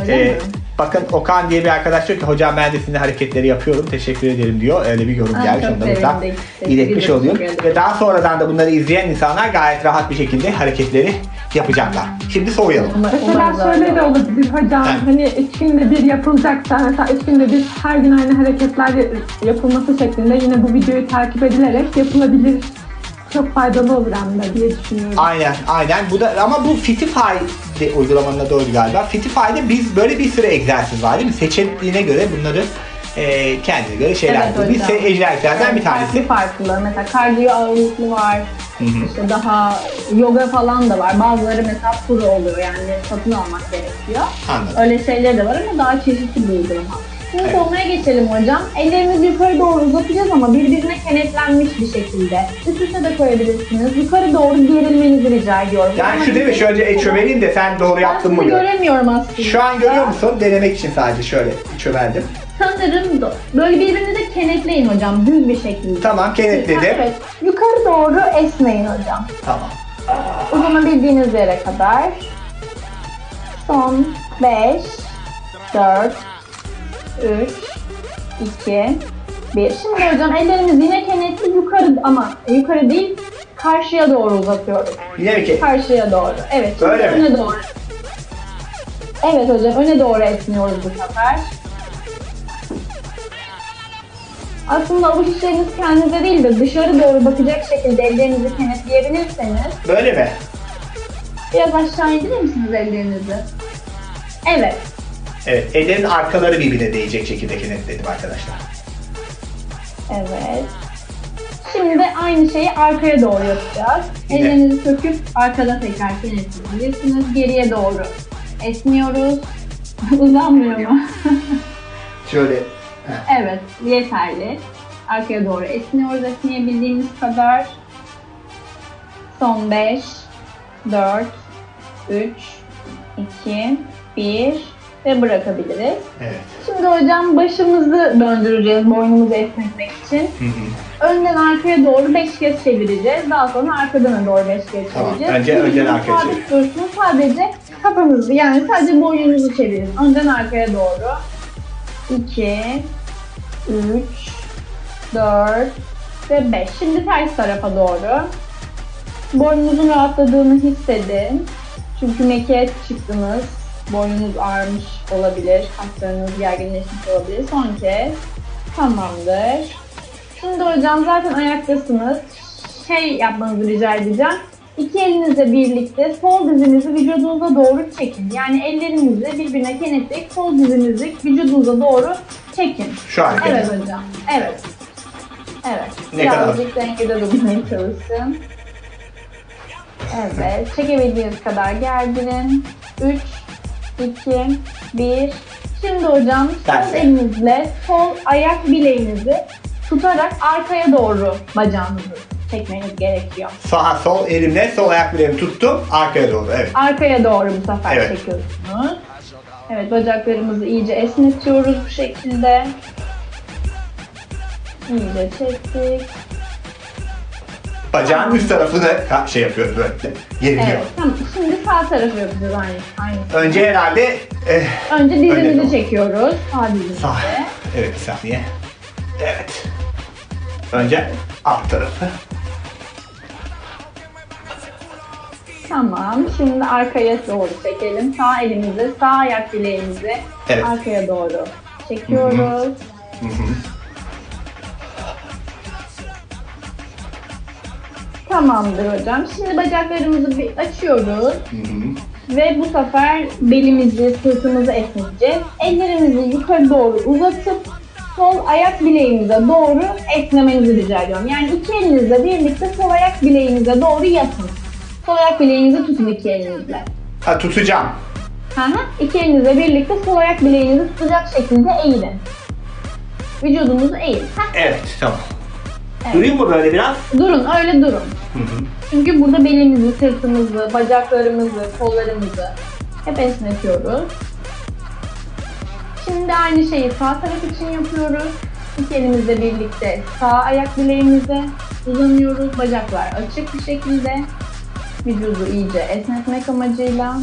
Öyle Ee, mi? bakın Okan diye bir arkadaş diyor ki hocam ben de sizin hareketleri yapıyorum. Teşekkür ederim diyor. Öyle bir yorum Aa, gelmiş. Onları da iletmiş oluyor. Ve daha sonradan da bunları izleyen insanlar gayet rahat bir şekilde hareketleri yapacaklar. Şimdi soğuyalım. Umarım- Mesela umarım şöyle öyle de olur. olabilir hocam. Evet. Hani üç günde bir yapılacaksa mesela üç günde bir her gün aynı hareketler yapılması şeklinde yine bu videoyu takip edilerek yapılabilir. Çok faydalı olur hem de diye düşünüyorum. Aynen, aynen. Bu da ama bu Fitify de uygulamanın adı oydu galiba. Fitify'de biz böyle bir sürü egzersiz var değil mi? Seçeneğine göre bunları e, kendine göre şeyler Evet hocam. se- egzersizlerden Evet, bir tanesi. Farklı farklı. Mesela kardiyo ağırlıklı var. Hı hı. İşte daha yoga falan da var. Bazıları mesela pro oluyor yani satın almak gerekiyor. Anladım. Öyle şeyler de var ama daha çeşitli bir uygulama. Şimdi Evet. soğumaya geçelim hocam. Ellerimizi yukarı doğru uzatacağız ama birbirine kenetlenmiş bir şekilde. Üst üste de koyabilirsiniz. Yukarı doğru gerilmenizi rica ediyorum. Yani Ama şu değil mi? Şöyle e, çömeleyim de sen doğru Ben yaptın mı? gör. göremiyorum aslında. Şu an görüyor musun? Denemek için sadece şöyle çömeldim. Sanırım böyle birbirinize kenetleyin hocam düz bir şekilde. Tamam kenetledim. Evet. Yukarı doğru esneyin hocam. Tamam. Uzanabildiğiniz yere kadar. Son 5, 4, 3, 2, 1. Şimdi hocam ellerimizi yine kenetli yukarı ama yukarı değil karşıya doğru uzatıyoruz. Yine mi ki? Karşıya doğru. Evet. Böyle mi? öne doğru. Evet hocam öne doğru esniyoruz bu sefer. Aslında avuç içleriniz kendinize değil de dışarı doğru bakacak şekilde ellerinizi kenetleyebilirseniz Böyle mi? Biraz aşağı indirir misiniz ellerinizi? Evet. Evet. Ellerin arkaları birbirine değecek şekilde kenetledim arkadaşlar. Evet. Şimdi de aynı şeyi arkaya doğru yapacağız. Yine. Ellerinizi söküp arkada tekrar kenetleyebilirsiniz. Geriye doğru esniyoruz. Uzanmıyor mu? Şöyle. evet, yeterli. Arkaya doğru esniyoruz esneyebildiğimiz kadar. Son 5, 4, 3, 2, 1 ve bırakabiliriz. Evet. Şimdi hocam başımızı döndüreceğiz boynumuzu esnetmek için. Hı hı. Önden arkaya doğru 5 kez çevireceğiz. Daha sonra arkadan doğru 5 kez Tamam, çevireceğiz. önce önden arkaya dursun. Sadece kafanızı yani sadece boynunuzu çevirin. Önden arkaya doğru. 2, 3, 4 ve 5. Şimdi ters tarafa doğru. boynunuzun rahatladığını hissedin. Çünkü meke çıktınız. Boynunuz ağrımış olabilir. Kaslarınız gerginleşmiş olabilir. Son kez. Tamamdır. Şimdi hocam zaten ayaktasınız. Şey yapmanızı rica edeceğim. İki elinizle birlikte sol dizinizi vücudunuza doğru çekin. Yani ellerinizi birbirine kenetleyip sol dizinizi vücudunuza doğru çekin. Şu. Evet hocam. Evet. Evet. Ne kadar? Birazcık dengede durmaya çalışın. Evet. Çekebildiğiniz kadar gerdirin. 3, 2, 1. Şimdi hocam sol elinizle sol ayak bileğinizi tutarak arkaya doğru bacağınızı çekmeniz gerekiyor. Sağ sol elimle sol ayak bileğimi tuttum. Arkaya doğru. Evet. Arkaya doğru bu sefer Evet. çekiyorsunuz. Evet bacaklarımızı iyice esnetiyoruz bu şekilde. İyice çektik. Bacağın üst tarafını ka- şey yapıyoruz böyle. Yeriliyor. Evet tamam. Şimdi sağ tarafı yapacağız aynı. aynı. Önce herhalde eh, Önce dizimizi doğru. çekiyoruz. Sağ dizimizi. sağ. Evet bir saniye. Evet. Önce alt tarafı. Tamam. Şimdi arkaya doğru çekelim. Sağ elimizi, sağ ayak bileğimizi Evet. arkaya doğru çekiyoruz. Hı hı. Tamamdır hocam. Şimdi bacaklarımızı bir açıyoruz. Hı hı. Ve bu sefer belimizi, sırtımızı esneteceğiz. Ellerimizi yukarı doğru uzatıp sol ayak bileğimize doğru esnemenizi rica ediyorum. Yani iki elinizle birlikte sol ayak bileğinize doğru yatın. Sol ayak bileğinizi tutun iki elinizle. Ha tutacağım. Hı hı. İki elinizle birlikte sol ayak bileğinizi tutacak şekilde eğilin. Vücudunuzu eğin. Heh, Evet tamam. Evet. Durayım mı böyle biraz? Durun, öyle durun. Hı hı. Çünkü burada belimizi, sırtımızı, bacaklarımızı, kollarımızı hep esnetiyoruz. Şimdi aynı şeyi sağ taraf için yapıyoruz. İki elimizle birlikte sağ ayak bileğimize uzanıyoruz. Bacaklar açık bir şekilde. Vücudu iyice esnetmek amacıyla.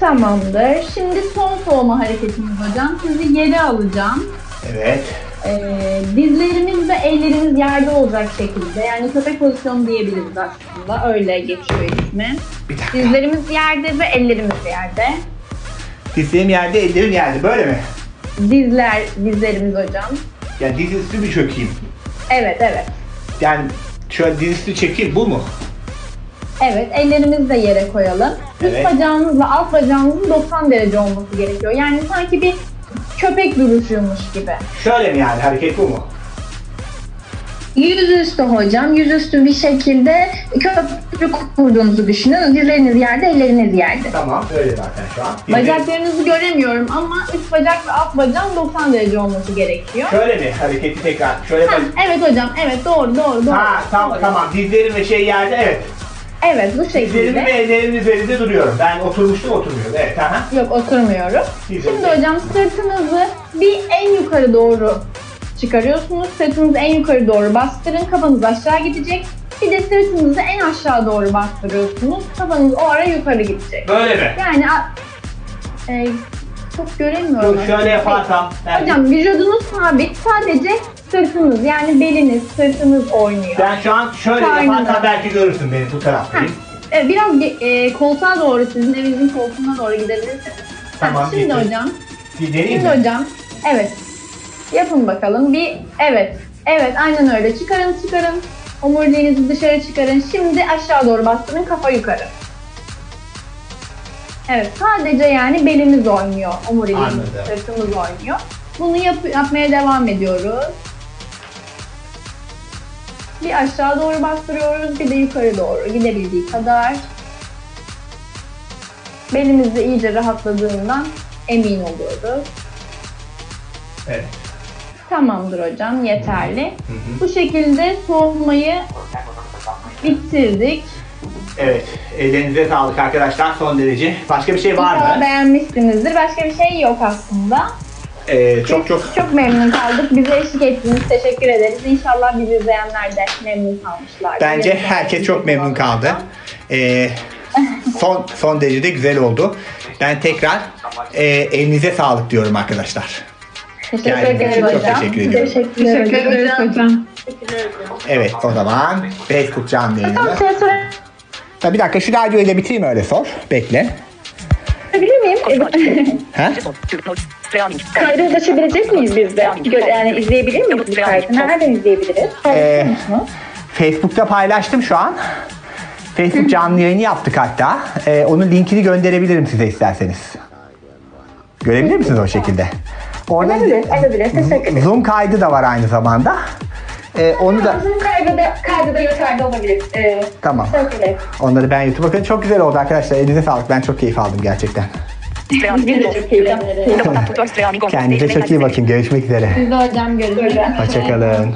Tamamdır. Şimdi son soğuma hareketimiz hocam. Sizi yere alacağım. Evet. Ee, dizlerimiz ve ellerimiz yerde olacak şekilde. Yani köpek pozisyonu diyebiliriz aslında. Öyle geçiyor ismi. Bir dakika. Dizlerimiz yerde ve ellerimiz yerde. Dizlerim yerde, ellerim yerde. Böyle mi? Dizler, dizlerimiz hocam. Yani dizüstü bir çökeyim. Evet, evet. Yani şöyle dizüstü çekeyim. Bu mu? Evet, ellerimizi de yere koyalım. Üst Evet. bacağımızla alt bacağımızın 90 derece olması gerekiyor. Yani sanki bir köpek duruşuymuş gibi. Şöyle mi yani? Hareket bu mu? Yüzüstü hocam, yüzüstü bir şekilde köprü kurduğunuzu düşünün. Dizleriniz yerde, elleriniz yerde. Tamam. Öyle zaten şu an. Bacaklarınızı göremiyorum ama üst bacak ve alt bacağın 90 derece olması gerekiyor. Şöyle mi? Hareketi tekrar. Şöyle Ha, bak. evet hocam, evet doğru doğru doğru. Ha tamam Doğru. tamam. Dizlerim ve şey yerde. Evet. Evet bu Dizlerim ve şekilde. ellerimin üzerinde duruyorum. Ben oturmuştum oturmuyorum. Evet. Aha. Yok oturmuyorum. Dizlerim. Şimdi hocam sırtınızı bir en yukarı doğru çıkarıyorsunuz. Sırtınızı en yukarı doğru bastırın. Kafanız aşağı gidecek. Bir de sırtınızı en aşağı doğru bastırıyorsunuz. Kafanız o ara yukarı gidecek. Böyle mi? Yani a- e, çok göremiyorum. Dur şöyle yaparsam. Ben, Hocam vücudunuz sabit. Sadece sırtınız yani beliniz, sırtınız oynuyor. ben şu an şöyle Aynen yaparsam belki görürsün beni bu taraftayım. E, biraz e, koltuğa doğru sizin evinizin koltuğuna doğru gidebilirsiniz. Tamam, Ha, şimdi gitti. hocam. Bir deneyeyim Şimdi mi? hocam. Evet. Yapın bakalım. Bir evet. Evet aynen öyle. Çıkarın çıkarın. Omuriliğinizi dışarı çıkarın. Şimdi aşağı doğru bastırın. Kafa yukarı. Evet sadece yani belimiz oynuyor. Omuriliğimiz, Anladım. sırtımız oynuyor. Bunu yap- yapmaya devam ediyoruz. Bir aşağı doğru bastırıyoruz. Bir de yukarı doğru gidebildiği kadar. Belimiz de iyice rahatladığından emin oluyoruz. Evet. Tamamdır hocam yeterli. hı. Bu şekilde soğumayı bitirdik. Evet. Ellerinize sağlık arkadaşlar. Son derece. Başka bir şey var mı? beğenmişsinizdir. Başka bir şey yok aslında. Ee, çok çok Çok memnun kaldık. Bize eşlik ettiniz. Teşekkür ederiz. İnşallah bizi izleyenler de memnun kalmışlardır. Bence Yanımızda herkes çok memnun kaldı. Ee, son son derecede güzel oldu. Ben tekrar e, elinize sağlık diyorum arkadaşlar. Geldiğiniz için çok hocam. teşekkür ediyorum. Teşekkürler. Teşekkür ederiz hocam. Evet o zaman Facebook canlı yayını. Şey Ha, Bir dakika şu radyoyu da bitireyim öyle sor. Bekle. miyim? Ha? Kayda ulaşabilecek miyiz biz de? Gö- Yani izleyebilir miyiz bu kaydı? Nereden izleyebiliriz? Ee, Facebook'ta paylaştım şu an. Facebook canlı yayını yaptık hatta. Ee, onun linkini gönderebilirim size isterseniz. Görebilir misiniz o şekilde? Orada Olabilir, olabilir. Teşekkür ederim. Zoom kaydı da var aynı zamanda. Ee, onu da Zoom kaydı da, kaydı da yukarıda olabilir. Ee, tamam. ederim. Onları ben YouTube'a bakın. Çok güzel oldu arkadaşlar. Elinize sağlık. Ben çok keyif aldım gerçekten. Kendinize çok iyi bakın. Görüşmek üzere. Biz de hocam görüşürüz. Hoşçakalın.